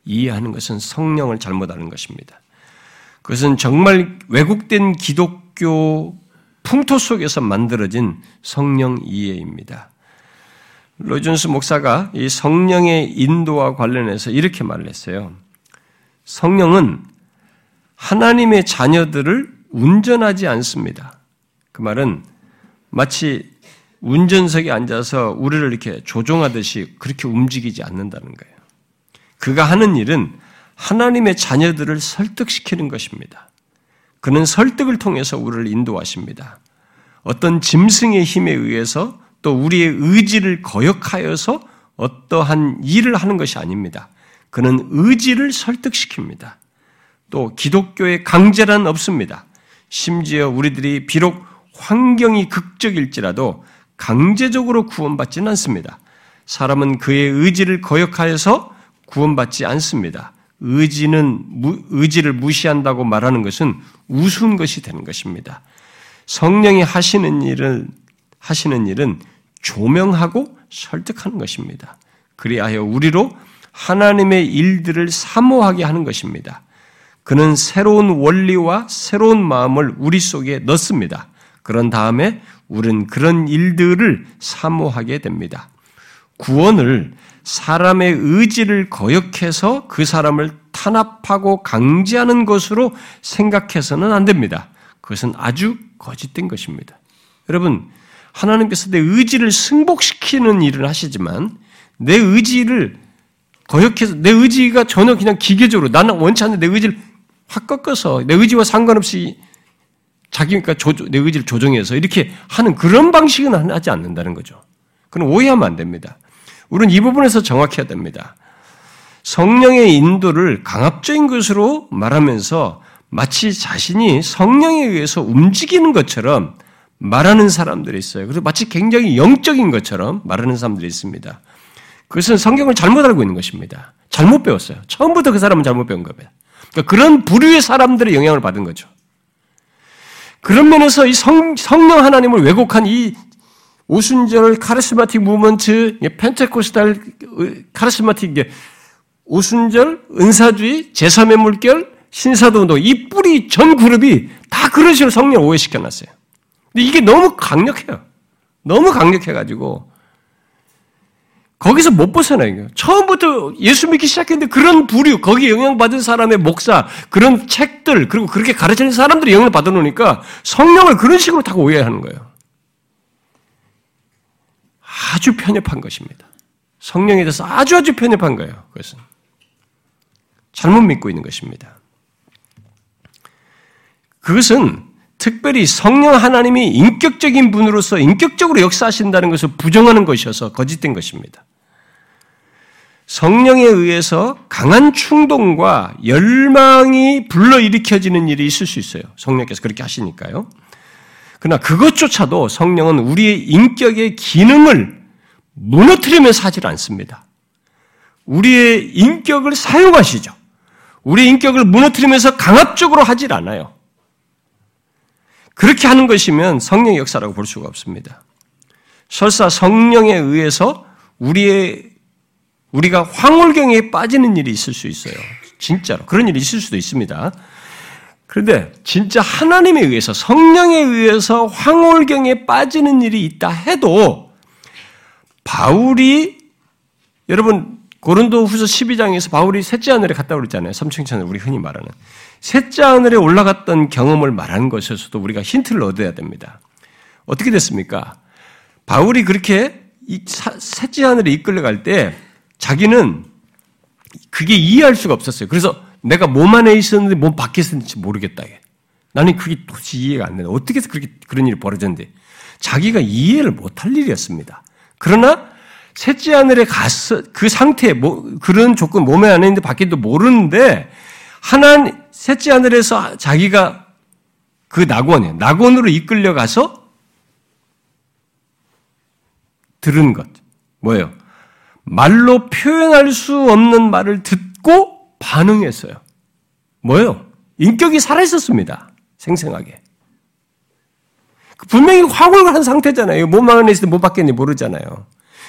이해하는 것은 성령을 잘못 하는 것입니다. 그것은 정말 왜곡된 기독교 풍토 속에서 만들어진 성령 이해입니다. 로이존스 목사가 이 성령의 인도와 관련해서 이렇게 말을 했어요. 성령은 하나님의 자녀들을 운전하지 않습니다. 그 말은 마치 운전석에 앉아서 우리를 이렇게 조종하듯이 그렇게 움직이지 않는다는 거예요. 그가 하는 일은 하나님의 자녀들을 설득시키는 것입니다. 그는 설득을 통해서 우리를 인도하십니다. 어떤 짐승의 힘에 의해서 또 우리의 의지를 거역하여서 어떠한 일을 하는 것이 아닙니다. 그는 의지를 설득시킵니다. 또 기독교의 강제란 없습니다. 심지어 우리들이 비록 환경이 극적일지라도 강제적으로 구원받지는 않습니다. 사람은 그의 의지를 거역하여서 구원받지 않습니다. 의지는 의지를 무시한다고 말하는 것은 우스운 것이 되는 것입니다. 성령이 하시는 일은 하시는 일은 조명하고 설득하는 것입니다. 그리하여 우리로 하나님의 일들을 사모하게 하는 것입니다. 그는 새로운 원리와 새로운 마음을 우리 속에 넣습니다. 그런 다음에 우리는 그런 일들을 사모하게 됩니다. 구원을 사람의 의지를 거역해서 그 사람을 탄압하고 강제하는 것으로 생각해서는 안 됩니다. 그것은 아주 거짓된 것입니다. 여러분, 하나님께서 내 의지를 승복시키는 일을 하시지만 내 의지를 거역해서 내 의지가 전혀 그냥 기계적으로 나는 원치 않는 내 의지를 확 꺾어서 내 의지와 상관없이 자기가 내 의지를 조정해서 이렇게 하는 그런 방식은 하지 않는다는 거죠. 그건 오해하면 안 됩니다. 우리는 이 부분에서 정확해야 됩니다. 성령의 인도를 강압적인 것으로 말하면서 마치 자신이 성령에 의해서 움직이는 것처럼 말하는 사람들이 있어요. 그래서 마치 굉장히 영적인 것처럼 말하는 사람들이 있습니다. 그것은 성경을 잘못 알고 있는 것입니다. 잘못 배웠어요. 처음부터 그 사람은 잘못 배운 겁니다. 그러니까 그런 부류의 사람들의 영향을 받은 거죠. 그런 면에서 이 성, 성령 하나님을 왜곡한 이 오순절 카리스마틱 무먼트, 펜테코스탈 카리스마틱 오순절, 은사주의, 제3의 물결, 신사도 운동 이 뿌리 전 그룹이 다 그런 식으로 성령 오해시켜 놨어요. 근데 이게 너무 강력해요. 너무 강력해가지고 거기서 못 벗어나요. 처음부터 예수 믿기 시작했는데 그런 부류, 거기에 영향받은 사람의 목사, 그런 책들, 그리고 그렇게 가르치는 사람들이 영향을 받아놓으니까 성령을 그런 식으로 다 오해하는 거예요. 아주 편협한 것입니다. 성령에 대해서 아주 아주 편협한 거예요. 그것은. 잘못 믿고 있는 것입니다. 그것은 특별히 성령 하나님이 인격적인 분으로서 인격적으로 역사하신다는 것을 부정하는 것이어서 거짓된 것입니다. 성령에 의해서 강한 충동과 열망이 불러일으켜지는 일이 있을 수 있어요. 성령께서 그렇게 하시니까요. 그러나 그것조차도 성령은 우리의 인격의 기능을 무너뜨리면서 하질 않습니다. 우리의 인격을 사용하시죠. 우리의 인격을 무너뜨리면서 강압적으로 하질 않아요. 그렇게 하는 것이면 성령의 역사라고 볼 수가 없습니다. 설사 성령에 의해서 우리의 우리가 황홀경에 빠지는 일이 있을 수 있어요. 진짜로 그런 일이 있을 수도 있습니다. 그런데 진짜 하나님에 의해서 성령에 의해서 황홀경에 빠지는 일이 있다 해도 바울이 여러분 고린도 후서 12장에서 바울이 셋째 하늘에 갔다 그랬잖아요. 삼층천을 우리 흔히 말하는. 셋째 하늘에 올라갔던 경험을 말하는 것에서도 우리가 힌트를 얻어야 됩니다. 어떻게 됐습니까? 바울이 그렇게 셋째 하늘에 이끌려갈 때 자기는 그게 이해할 수가 없었어요. 그래서 내가 몸 안에 있었는데 몸 밖에 있었는지 모르겠다. 나는 그게 도대체 이해가 안 되네. 어떻게 해서 그렇게 그런 일이 벌어졌는데 자기가 이해를 못할 일이었습니다. 그러나 셋째 하늘에 갔어 그 상태 뭐 그런 조건 몸에 안에 있는데 밖에도 모르는데 하나님 셋째 하늘에서 자기가 그 낙원에 낙원으로 이끌려 가서 들은 것 뭐예요? 말로 표현할 수 없는 말을 듣고 반응했어요. 뭐예요? 인격이 살아있었습니다. 생생하게. 분명히 화골 한 상태잖아요. 못 막아냈을 때못 받겠니 모르잖아요.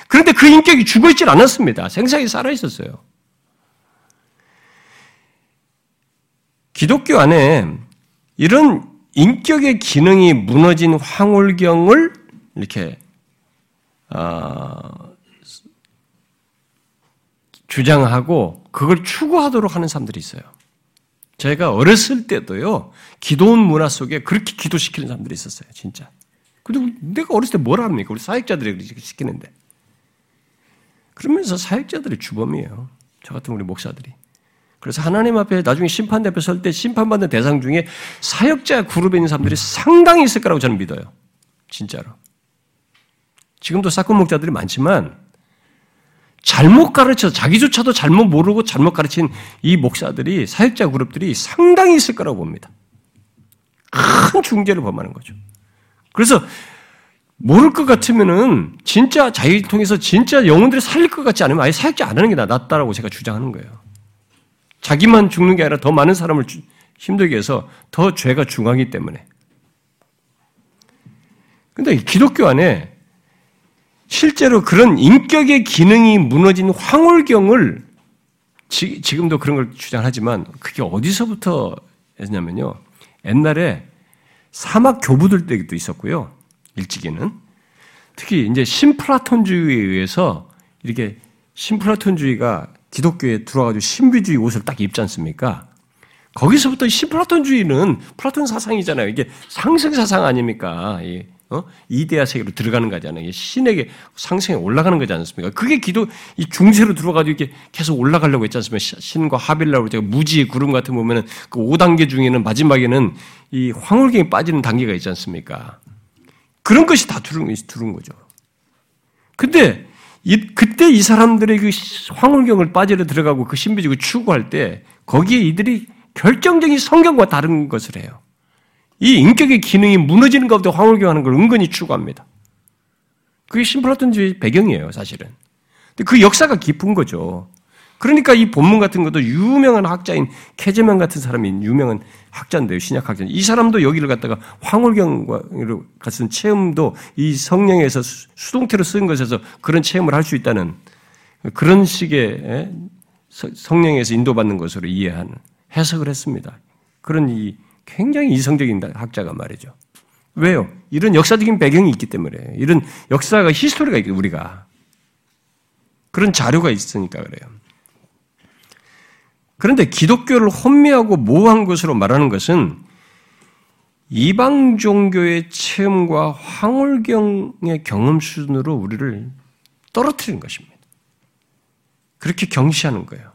그런데 그 인격이 죽어있질 않았습니다. 생생하게 살아있었어요. 기독교 안에 이런 인격의 기능이 무너진 황홀경을 이렇게 어, 주장하고 그걸 추구하도록 하는 사람들이 있어요. 제가 어렸을 때도요, 기도원 문화 속에 그렇게 기도시키는 사람들이 있었어요, 진짜. 근데 내가 어렸을 때 뭘 합니까? 우리 사역자들이 그렇게 시키는데. 그러면서 사역자들의 주범이에요. 저 같은 우리 목사들이. 그래서 하나님 앞에 나중에 심판대 앞에 설때 심판받는 대상 중에 사역자 그룹에 있는 사람들이 상당히 있을 거라고 저는 믿어요. 진짜로. 지금도 사건 목자들이 많지만 잘못 가르쳐 자기조차도 잘못 모르고 잘못 가르친 이 목사들이 사역자 그룹들이 상당히 있을 거라고 봅니다. 큰 중재를 범하는 거죠. 그래서 모를 것 같으면은 진짜 자유 통해서 진짜 영혼들이 살릴 것 같지 않으면 아예 사역자 안 하는 게 낫다라고 제가 주장하는 거예요. 자기만 죽는 게 아니라 더 많은 사람을 힘들게 해서 더 죄가 중하기 때문에. 근데 기독교 안에 실제로 그런 인격의 기능이 무너진 황홀경을 지, 금도 그런 걸 주장하지만 그게 어디서부터 했냐면요. 옛날에 사막 교부들 때도 있었고요. 일찍이는 특히 이제 신플라톤주의에 의해서 이렇게 신플라톤주의가 기독교에 들어와가지고 신비주의 옷을 딱 입지 않습니까? 거기서부터 신플라톤주의는 플라톤 사상이잖아요. 이게 상승 사상 아닙니까? 어? 이데아 세계로 들어가는 거잖아요. 신에게 상승해 올라가는 거지 않습니까? 그게 기도 이 중세로 들어가지고 이렇게 계속 올라가려고 했지 않습니까? 신과 하빌라고 제가 무지의 구름 같은 보면은 그 5단계 중에는 마지막에는 이 황홀경에 빠지는 단계가 있지 않습니까? 그런 것이 다 두른, 두른 거죠. 근데 이, 그때 이 사람들의 그 황홀경을 빠지려 들어가고 그 신비주의 추구할 때 거기에 이들이 결정적인 성경과 다른 것을 해요. 이 인격의 기능이 무너지는 것부터 황홀경하는 걸 은근히 추구합니다. 그게 심플라톤주의 배경이에요, 사실은. 근데 그 역사가 깊은 거죠. 그러니까 이 본문 같은 것도 유명한 학자인 캐제만 같은 사람이 유명한 학자인데요, 신약 학자. 이 사람도 여기를 갖다가 황홀경으로 같은 체험도 이 성령에서 수동태로 쓴 것에서 그런 체험을 할 수 있다는 그런 식의 성령에서 인도받는 것으로 이해하는 해석을 했습니다. 그런 이 굉장히 이성적인 학자가 말이죠. 왜요? 이런 역사적인 배경이 있기 때문에 이런 역사가 히스토리가 있기 우리가 그런 자료가 있으니까 그래요. 그런데 기독교를 혼미하고 모호한 것으로 말하는 것은 이방 종교의 체험과 황홀경의 경험 수준으로 우리를 떨어뜨리는 것입니다. 그렇게 경시하는 거예요.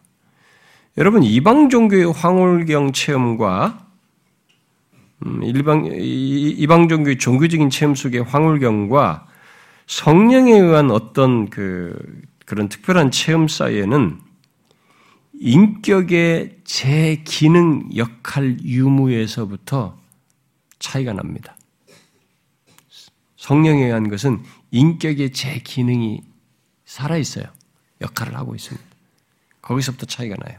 여러분 이방 종교의 황홀경 체험과 음, 일방 이방 종교의 종교적인 체험 속의 황홀경과 성령에 의한 어떤 그 그런 특별한 체험 사이에는 인격의 제 기능 역할 유무에서부터 차이가 납니다. 성령에 의한 것은 인격의 제 기능이 살아 있어요. 역할을 하고 있습니다. 거기서부터 차이가 나요.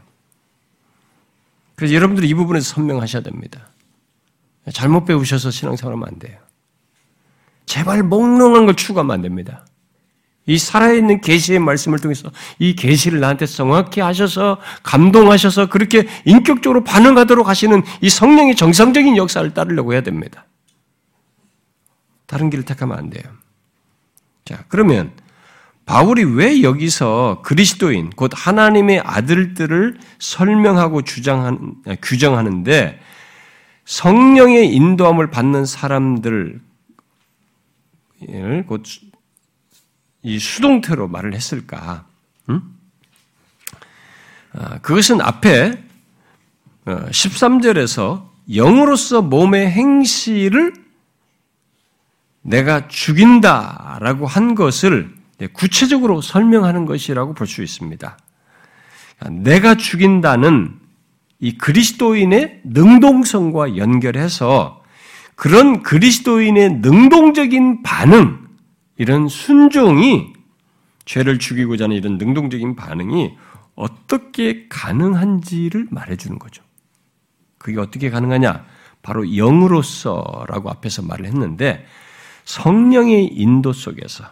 그래서 여러분들이 이 부분에서 선명하셔야 됩니다. 잘못 배우셔서 신앙생활하면 안 돼요. 제발 몽롱한 걸 추구하면 안 됩니다. 이 살아있는 계시의 말씀을 통해서 이 계시를 나한테 정확히 하셔서 감동하셔서 그렇게 인격적으로 반응하도록 하시는 이 성령의 정상적인 역사를 따르려고 해야 됩니다. 다른 길을 택하면 안 돼요. 자, 그러면 바울이 왜 여기서 그리스도인 곧 하나님의 아들들을 설명하고 주장한 규정하는데 성령의 인도함을 받는 사람들 곧이 수동태로 말을 했을까? 음? 그것은 앞에 13절에서 어, 영으로서 몸의 행실을 내가 죽인다라고 한 것을 구체적으로 설명하는 것이라고 볼 수 있습니다. 내가 죽인다는 이 그리스도인의 능동성과 연결해서 그런 그리스도인의 능동적인 반응, 이런 순종이 죄를 죽이고자 하는 이런 능동적인 반응이 어떻게 가능한지를 말해주는 거죠. 그게 어떻게 가능하냐? 바로 영으로서라고 앞에서 말을 했는데 성령의 인도 속에서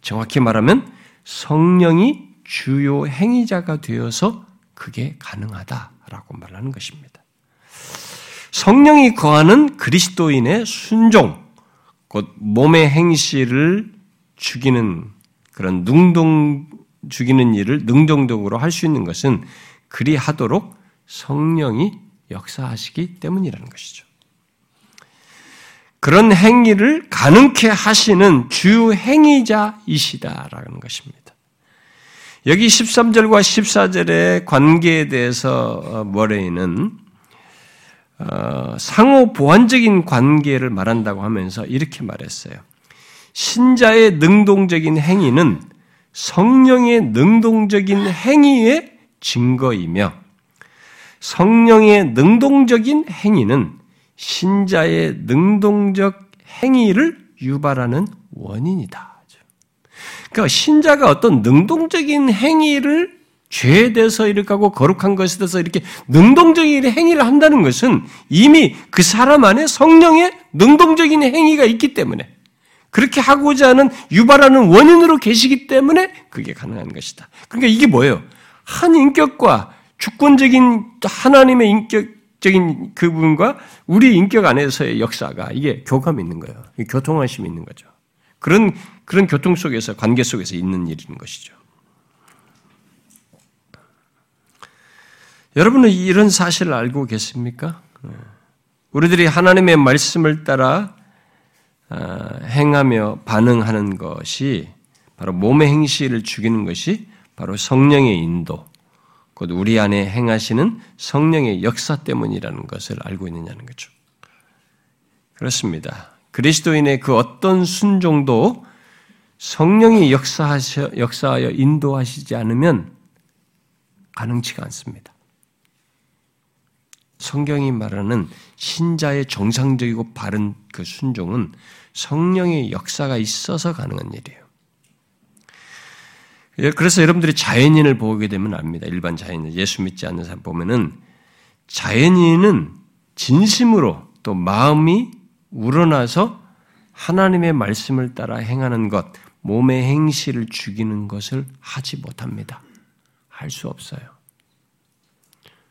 정확히 말하면 성령이 주요 행위자가 되어서 그게 가능하다 라고 말하는 것입니다. 성령이 거하는 그리스도인의 순종, 곧 몸의 행실을 죽이는 그런 능동 죽이는 일을 능동적으로 할 수 있는 것은 그리하도록 성령이 역사하시기 때문이라는 것이죠. 그런 행위를 가능케 하시는 주 행위자이시다라는 것입니다. 여기 13절과 14절의 관계에 대해서 머레이는 어, 상호 보완적인 관계를 말한다고 하면서 이렇게 말했어요. 신자의 능동적인 행위는 성령의 능동적인 행위의 증거이며 성령의 능동적인 행위는 신자의 능동적 행위를 유발하는 원인이다. 그러니까 신자가 어떤 능동적인 행위를 죄에 대해서 이렇게 하고 거룩한 것에 대해서 이렇게 능동적인 행위를 한다는 것은 이미 그 사람 안에 성령의 능동적인 행위가 있기 때문에 그렇게 하고자 하는 유발하는 원인으로 계시기 때문에 그게 가능한 것이다. 그러니까 이게 뭐예요? 한 인격과 주권적인 하나님의 인격적인 그분과 우리 인격 안에서의 역사가 이게 교감이 있는 거예요. 교통하심이 있는 거죠. 그런 그런 교통 속에서 관계 속에서 있는 일인 것이죠. 여러분은 이런 사실을 알고 계십니까? 우리들이 하나님의 말씀을 따라 아, 행하며 반응하는 것이 바로 몸의 행실을 죽이는 것이 바로 성령의 인도, 곧 우리 안에 행하시는 성령의 역사 때문이라는 것을 알고 있느냐는 거죠. 그렇습니다. 그리스도인의 그 어떤 순종도 성령이 역사하셔, 역사하여 인도하시지 않으면 가능치가 않습니다. 성경이 말하는 신자의 정상적이고 바른 그 순종은 성령의 역사가 있어서 가능한 일이에요. 예, 그래서 여러분들이 자연인을 보게 되면 압니다. 일반 자연인, 예수 믿지 않는 사람 보면은 자연인은 진심으로 또 마음이 우러나서 하나님의 말씀을 따라 행하는 것, 몸의 행실을 죽이는 것을 하지 못합니다. 할 수 없어요.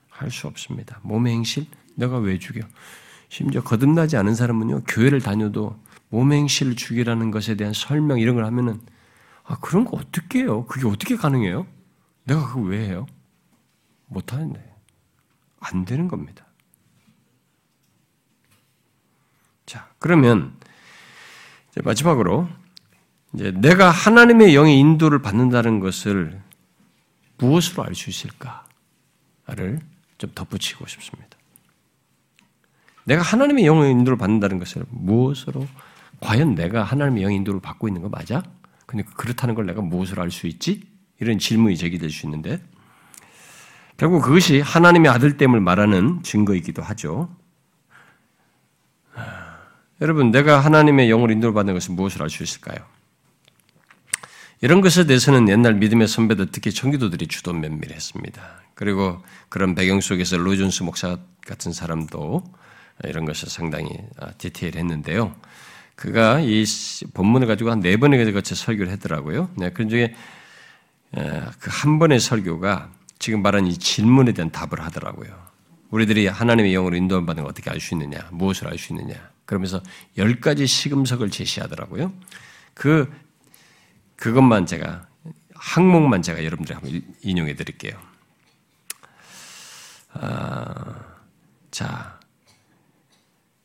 할 수 없습니다. 몸의 행실? 내가 왜 죽여? 심지어 거듭나지 않은 사람은요, 교회를 다녀도 몸의 행실을 죽이라는 것에 대한 설명 이런 걸 하면은, 아, 그런 거 어떻게 해요? 그게 어떻게 가능해요? 내가 그거 왜 해요? 못 하는데. 안 되는 겁니다. 자, 그러면, 마지막으로, 이제 내가 하나님의 영의 인도를 받는다는 것을 무엇으로 알 수 있을까를 좀 덧붙이고 싶습니다. 내가 하나님의 영의 인도를 받는다는 것을 무엇으로 과연 내가 하나님의 영의 인도를 받고 있는 거 맞아? 근데 그렇다는 걸 내가 무엇으로 알 수 있지? 이런 질문이 제기될 수 있는데 결국 그것이 하나님의 아들됨을 말하는 증거이기도 하죠. 여러분, 내가 하나님의 영을 인도를 받는 것을 무엇으로 알수 있을까요? 이런 것에 대해서는 옛날 믿음의 선배들, 특히 청기도들이 주도 면밀했습니다. 그리고 그런 배경 속에서 로존스 목사 같은 사람도 이런 것을 상당히 아, 디테일했는데요. 그가 이 본문을 가지고 한 네 번에 걸쳐 설교를 했더라고요. 네, 그 중에 그 한 번의 설교가 지금 말한 이 질문에 대한 답을 하더라고요. 우리들이 하나님의 영으로 인도를 받는 걸 어떻게 알 수 있느냐, 무엇을 알 수 있느냐. 그러면서 열 가지 시금석을 제시하더라고요. 그 그것만 제가 항목만 제가 여러분들 한번 인용해 드릴게요. 아, 자,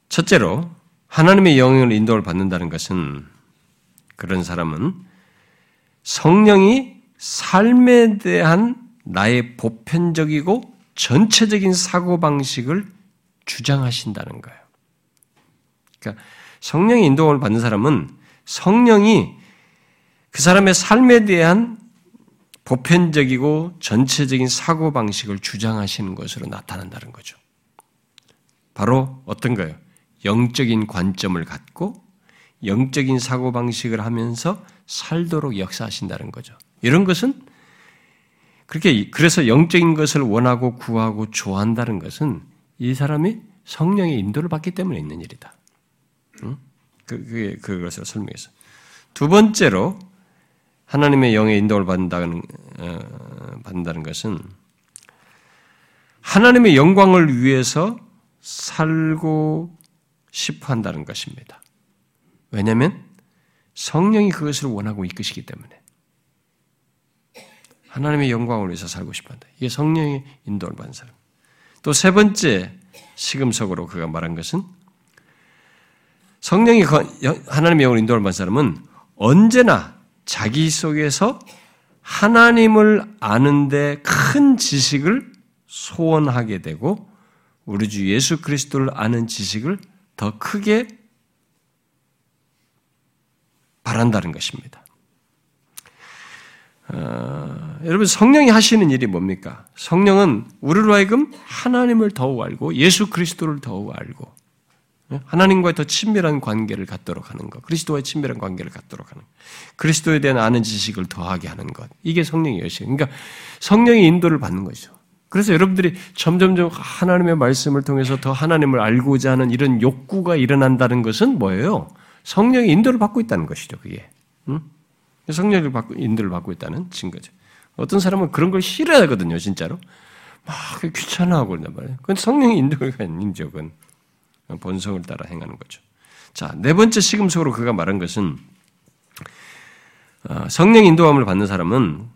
첫째로 하나님의 영을 인도를 받는다는 것은 그런 사람은 성령이 삶에 대한 나의 보편적이고 전체적인 사고 방식을 주장하신다는 거예요. 그러니까 성령의 인도를 받는 사람은 성령이 그 사람의 삶에 대한 보편적이고 전체적인 사고 방식을 주장하시는 것으로 나타난다는 거죠. 바로 어떤 거예요? 영적인 관점을 갖고 영적인 사고 방식을 하면서 살도록 역사하신다는 거죠. 이런 것은 그렇게 그래서 영적인 것을 원하고 구하고 좋아한다는 것은 이 사람이 성령의 인도를 받기 때문에 있는 일이다. 응? 그, 그게 그것을 설명해서 두 번째로 하나님의 영의 인도를 받는다는 어, 받는다는 것은 하나님의 영광을 위해서 살고 싶어 한다는 것입니다. 왜냐하면 성령이 그것을 원하고 이끄시기 때문에 하나님의 영광을 위해서 살고 싶어 한다. 이게 성령의 인도를 받는 사람. 또 세 번째 시금석으로 그가 말한 것은 성령이 하나님의 영을 인도를 받는 사람은 언제나 자기 속에서 하나님을 아는데 큰 지식을 소원하게 되고 우리 주 예수 그리스도를 아는 지식을 더 크게 바란다는 것입니다. 어, 여러분 성령이 하시는 일이 뭡니까? 성령은 우리로 하여금 하나님을 더욱 알고 예수 그리스도를 더욱 알고 예? 하나님과의 더 친밀한 관계를 갖도록 하는 것, 그리스도와의 친밀한 관계를 갖도록 하는 것, 그리스도에 대한 아는 지식을 더하게 하는 것, 이게 성령의 여신. 그러니까 성령의 인도를 받는 것이죠. 그래서 여러분들이 점점점 하나님의 말씀을 통해서 더 하나님을 알고자 하는 이런 욕구가 일어난다는 것은 뭐예요? 성령의 인도를 받고 있다는 것이죠, 그게. 응? 성령을 받고, 인도를 받고 있다는 증거죠. 어떤 사람은 그런 걸 싫어하거든요, 진짜로. 막 귀찮아하고 그런단 말이에요. 그건 성령의 인도가 아닌 적은 본성을 따라 행하는 거죠. 자, 네 번째 시금석으로 그가 말한 것은 어, 성령 인도함을 받는 사람은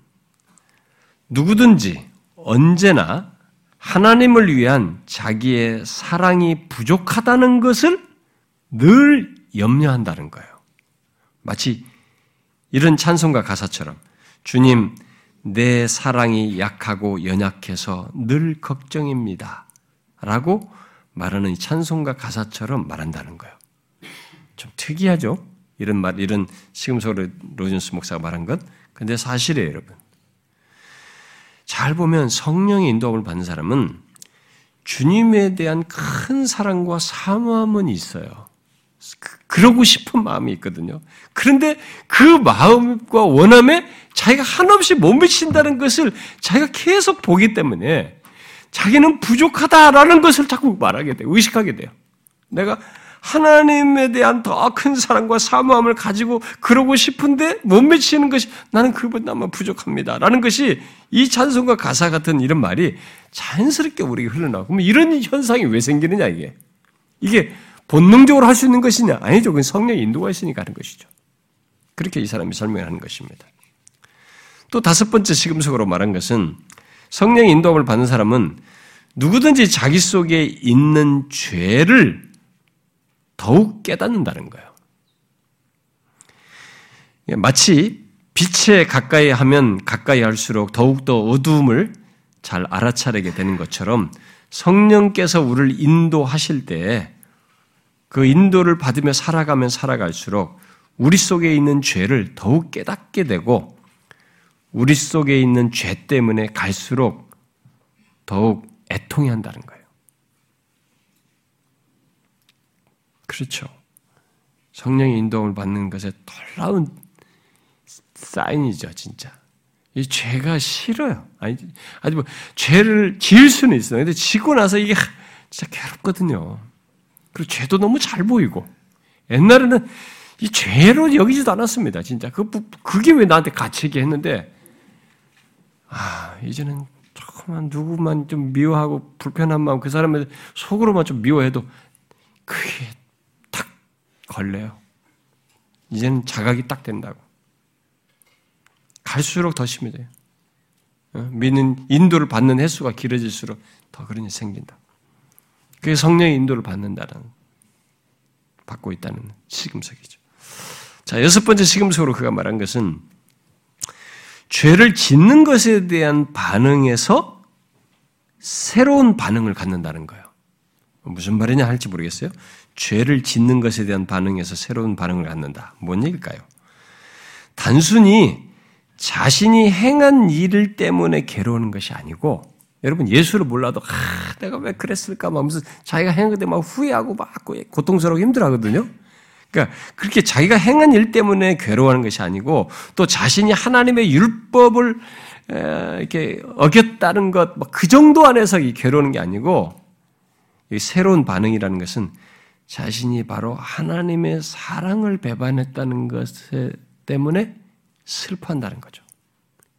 누구든지 언제나 하나님을 위한 자기의 사랑이 부족하다는 것을 늘 염려한다는 거예요. 마치 이런 찬송가 가사처럼 주님, 내 사랑이 약하고 연약해서 늘 걱정입니다. 라고 말하는 찬송가 가사처럼 말한다는 거예요. 좀 특이하죠? 이런 말, 이런 시금석으로 로준스 목사가 말한 것. 근데 사실이에요, 여러분. 잘 보면 성령의 인도함을 받는 사람은 주님에 대한 큰 사랑과 사모함은 있어요. 그러고 싶은 마음이 있거든요. 그런데 그 마음과 원함에 자기가 한없이 못 미친다는 것을 자기가 계속 보기 때문에 자기는 부족하다라는 것을 자꾸 말하게 돼요. 의식하게 돼요. 내가 하나님에 대한 더 큰 사랑과 사모함을 가지고 그러고 싶은데 못 미치는 것이 나는 그보다만 부족합니다. 라는 것이 이 찬송과 가사 같은 이런 말이 자연스럽게 우리에게 흘러나오고 그럼 이런 현상이 왜 생기느냐 이게. 이게 본능적으로 할 수 있는 것이냐? 아니죠. 그건 성령의 인도가 있으니까 하는 것이죠. 그렇게 이 사람이 설명하는 것입니다. 또 다섯 번째 시금석으로 말한 것은 성령의 인도함을 받는 사람은 누구든지 자기 속에 있는 죄를 더욱 깨닫는다는 거예요. 마치 빛에 가까이 하면 가까이 할수록 더욱더 어두움을 잘 알아차리게 되는 것처럼 성령께서 우리를 인도하실 때 그 인도를 받으며 살아가면 살아갈수록 우리 속에 있는 죄를 더욱 깨닫게 되고 우리 속에 있는 죄 때문에 갈수록 더욱 애통해 한다는 거예요. 그렇죠. 성령의 인도를 받는 것에 놀라운 사인이죠, 진짜. 이 죄가 싫어요. 아니, 아니 뭐, 죄를 지을 수는 있어요. 근데 지고 나서 이게 진짜 괴롭거든요. 그리고 죄도 너무 잘 보이고. 옛날에는 이 죄로 여기지도 않았습니다, 진짜. 그, 그게 왜 나한테 갇히게 했는데, 아, 이제는 조금만 누구만 좀 미워하고 불편한 마음 그 사람을 속으로만 좀 미워해도 그게 딱 걸려요. 이제는 자각이 딱 된다고. 갈수록 더 심해져요. 어? 믿는 인도를 받는 횟수가 길어질수록 더 그런 일이 생긴다. 그게 성령의 인도를 받는다는 받고 있다는 시금석이죠. 자 여섯 번째 시금석으로 그가 말한 것은 죄를 짓는 것에 대한 반응에서 새로운 반응을 갖는다는 거예요. 무슨 말이냐 할지 모르겠어요. 죄를 짓는 것에 대한 반응에서 새로운 반응을 갖는다. 뭔 얘기일까요? 단순히 자신이 행한 일 때문에 괴로우는 것이 아니고 여러분 예수를 몰라도 아, 내가 왜 그랬을까 막 무슨 자기가 행한 것때막 후회하고 막 고통스럽고 힘들어하거든요. 그러니까 그렇게 자기가 행한 일 때문에 괴로워하는 것이 아니고 또 자신이 하나님의 율법을 이렇게 어겼다는 것, 그 정도 안에서 괴로우는 게 아니고 새로운 반응이라는 것은 자신이 바로 하나님의 사랑을 배반했다는 것 때문에 슬퍼한다는 거죠.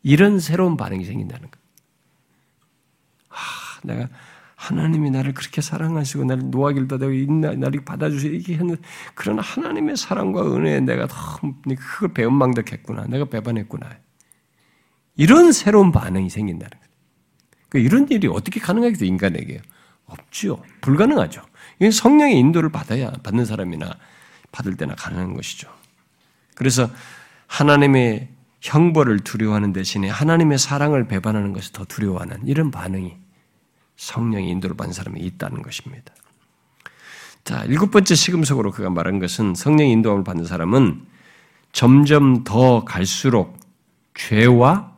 이런 새로운 반응이 생긴다는 거. 아, 내가 하나님이 나를 그렇게 사랑하시고 나를 노하기를 다되고 나를 받아주시고 이게 하는 그런 하나님의 사랑과 은혜에 내가 너무 그걸 배은망덕했구나. 내가 배반했구나. 이런 새로운 반응이 생긴다는 거예요. 그러니까 이런 일이 어떻게 가능하겠어요, 인간에게? 없죠. 불가능하죠. 이건 성령의 인도를 받아야, 받는 사람이나 받을 때나 가능한 것이죠. 그래서 하나님의 형벌을 두려워하는 대신에 하나님의 사랑을 배반하는 것을 더 두려워하는 이런 반응이 성령의 인도를 받는 사람이 있다는 것입니다. 자, 일곱 번째 시금석으로 그가 말한 것은 성령의 인도함을 받는 사람은 점점 더 갈수록 죄와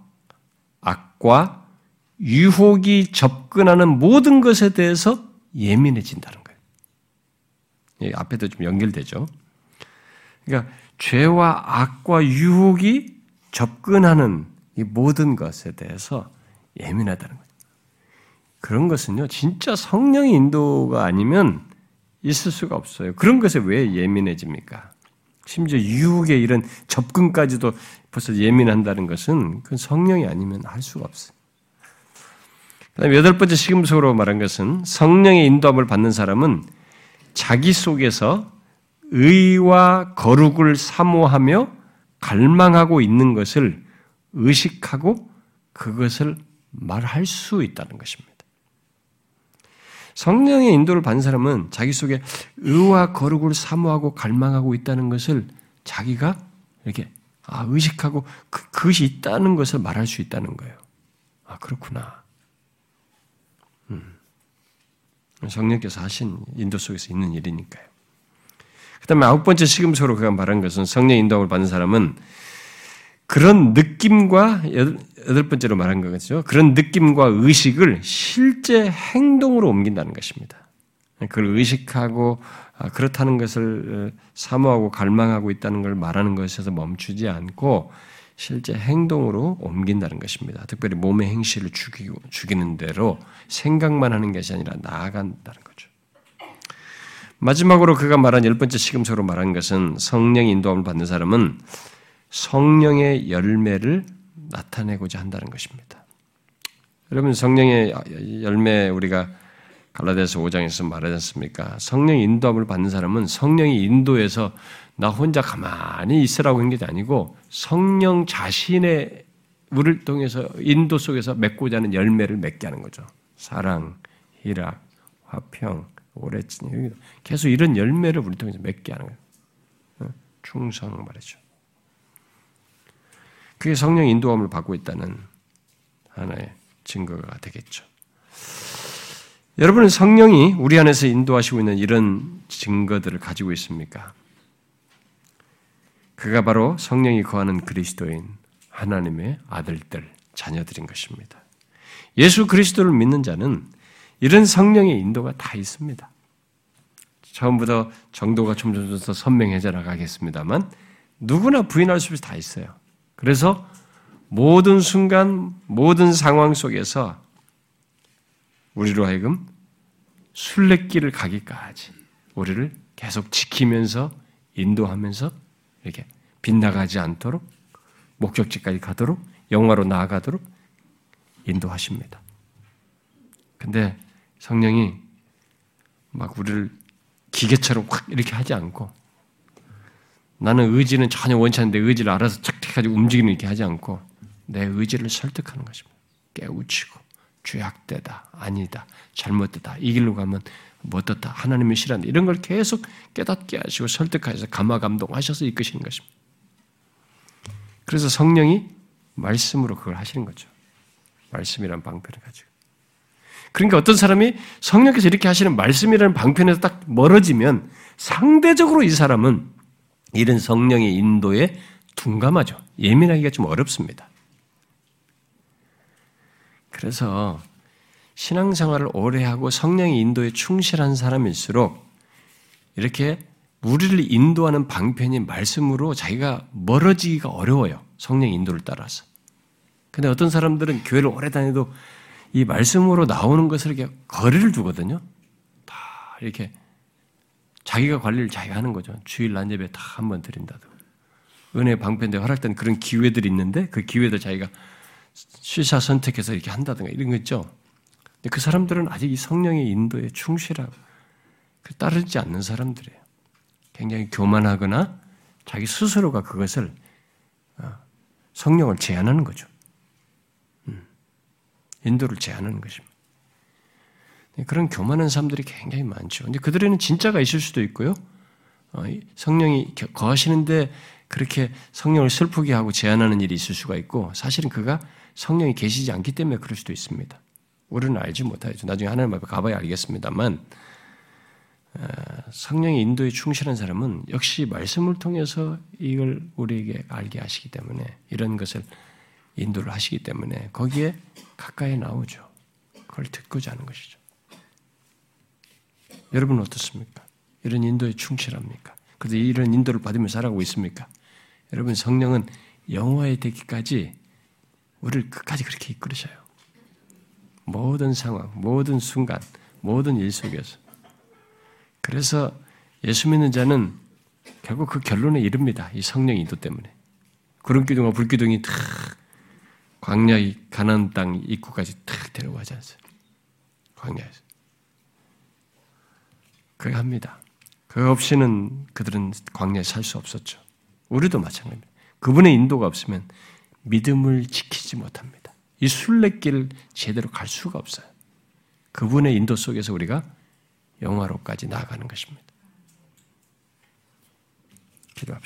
악과 유혹이 접근하는 모든 것에 대해서 예민해진다는 거예요. 예, 앞에도 좀 연결되죠. 그러니까 죄와 악과 유혹이 접근하는 이 모든 것에 대해서 예민하다는 거예요. 그런 것은요, 진짜 성령의 인도가 아니면 있을 수가 없어요. 그런 것에 왜 예민해집니까? 심지어 유혹의 이런 접근까지도 벌써 예민한다는 것은 그 성령이 아니면 할 수가 없어요. 그다음에 여덟 번째 시금석으로 말한 것은 성령의 인도함을 받는 사람은 자기 속에서 의와 거룩을 사모하며 갈망하고 있는 것을 의식하고 그것을 말할 수 있다는 것입니다. 성령의 인도를 받는 사람은 자기 속에 의와 거룩을 사모하고 갈망하고 있다는 것을 자기가 이렇게 아, 의식하고 그, 그것이 있다는 것을 말할 수 있다는 거예요. 아, 그렇구나. 음. 성령께서 하신 인도 속에서 있는 일이니까요. 그 다음에 아홉 번째 시금석으로 그가 말한 것은 성령 인도를 받는 사람은 그런 느낌과 여덟 번째로 말한 거죠. 그런 느낌과 의식을 실제 행동으로 옮긴다는 것입니다. 그걸 의식하고 아, 그렇다는 것을 사모하고 갈망하고 있다는 걸 말하는 것에서 멈추지 않고 실제 행동으로 옮긴다는 것입니다. 특별히 몸의 행실을 죽이고, 죽이는 대로 생각만 하는 것이 아니라 나아간다는 거죠. 마지막으로 그가 말한 열 번째 시금석으로 말한 것은 성령 인도함을 받는 사람은 성령의 열매를 나타내고자 한다는 것입니다. 여러분 성령의 열매 우리가 갈라디아서 5장에서 말하지 않습니까? 성령 인도함을 받는 사람은 성령이 인도해서 나 혼자 가만히 있으라고 한 게 아니고 성령 자신의 우리를 통해서 인도 속에서 맺고자 하는 열매를 맺게 하는 거죠. 사랑, 희락, 화평, 오래진 계속 이런 열매를 우리 통해서 맺게 하는 거예요. 충성 말이죠. 그게 성령 인도함을 받고 있다는 하나의 증거가 되겠죠. 여러분은 성령이 우리 안에서 인도하시고 있는 이런 증거들을 가지고 있습니까? 그가 바로 성령이 거하는 그리스도인 하나님의 아들들, 자녀들인 것입니다. 예수 그리스도를 믿는 자는 이런 성령의 인도가 다 있습니다. 처음부터 정도가 점점 더 선명해져 나가겠습니다만 누구나 부인할 수 없이 다 있어요. 그래서 모든 순간, 모든 상황 속에서 우리로 하여금 순례길을 가기까지 우리를 계속 지키면서 인도하면서 이렇게 빗나가지 않도록 목적지까지 가도록 영화로 나아가도록 인도하십니다. 근데 성령이 막 우리를 기계처럼 확 이렇게 하지 않고 나는 의지는 전혀 원치 않는데 의지를 알아서 착착하지 움직이는 이렇게 하지 않고 내 의지를 설득하는 것입니다. 깨우치고 죄악되다, 아니다, 잘못되다, 이 길로 가면 못됐다, 하나님의 싫어한다 이런 걸 계속 깨닫게 하시고 설득하셔서 감화 감동하셔서 이끄시는 것입니다. 그래서 성령이 말씀으로 그걸 하시는 거죠. 말씀이란 방편을 가지고. 그러니까 어떤 사람이 성령께서 이렇게 하시는 말씀이라는 방편에서 딱 멀어지면 상대적으로 이 사람은 이런 성령의 인도에 둔감하죠. 예민하기가 좀 어렵습니다. 그래서 신앙생활을 오래 하고 성령의 인도에 충실한 사람일수록 이렇게 우리를 인도하는 방편이 말씀으로 자기가 멀어지기가 어려워요. 성령 인도를 따라서. 근데 어떤 사람들은 교회를 오래 다녀도 이 말씀으로 나오는 것을 이렇게 거리를 두거든요. 다 이렇게 자기가 관리를 자기가 하는 거죠. 주일 난 예배 다 한 번 드린다도. 은혜 방편대 활약된 그런 기회들이 있는데 그 기회들 자기가 시사 선택해서 이렇게 한다든가 이런 거 있죠. 근데 그 사람들은 아직 이 성령의 인도에 충실하고 따르지 않는 사람들이에요. 굉장히 교만하거나 자기 스스로가 그것을 어, 성령을 제한하는 거죠. 음. 인도를 제한하는 것입니다. 네, 그런 교만한 사람들이 굉장히 많죠. 근데 그들에는 진짜가 있을 수도 있고요. 어, 성령이 거하시는데 그렇게 성령을 슬프게 하고 제한하는 일이 있을 수가 있고 사실은 그가 성령이 계시지 않기 때문에 그럴 수도 있습니다. 우리는 알지 못하죠. 나중에 하나님 앞에 가봐야 알겠습니다만 어, 성령의 인도에 충실한 사람은 역시 말씀을 통해서 이걸 우리에게 알게 하시기 때문에 이런 것을 인도를 하시기 때문에 거기에 가까이 나오죠. 그걸 듣고자 하는 것이죠. 여러분은 어떻습니까? 이런 인도에 충실합니까? 그래서 이런 인도를 받으며 살아가고 있습니까? 여러분 성령은 영화에 되기까지 우리를 끝까지 그렇게 이끌으셔요. 모든 상황, 모든 순간, 모든 일 속에서. 그래서 예수 믿는 자는 결국 그 결론에 이릅니다. 이 성령 인도 때문에. 구름 기둥과 불 기둥이 탁 광야의 가나안 땅 입구까지 탁 데려가지 않습니까? 광야에서. 그게 합니다. 그 없이는 그들은 광야에 살 수 없었죠. 우리도 마찬가지입니다. 그분의 인도가 없으면 믿음을 지키지 못합니다. 이 순례길을 제대로 갈 수가 없어요. 그분의 인도 속에서 우리가 영화로까지 나아가는 것입니다. 기도합시다.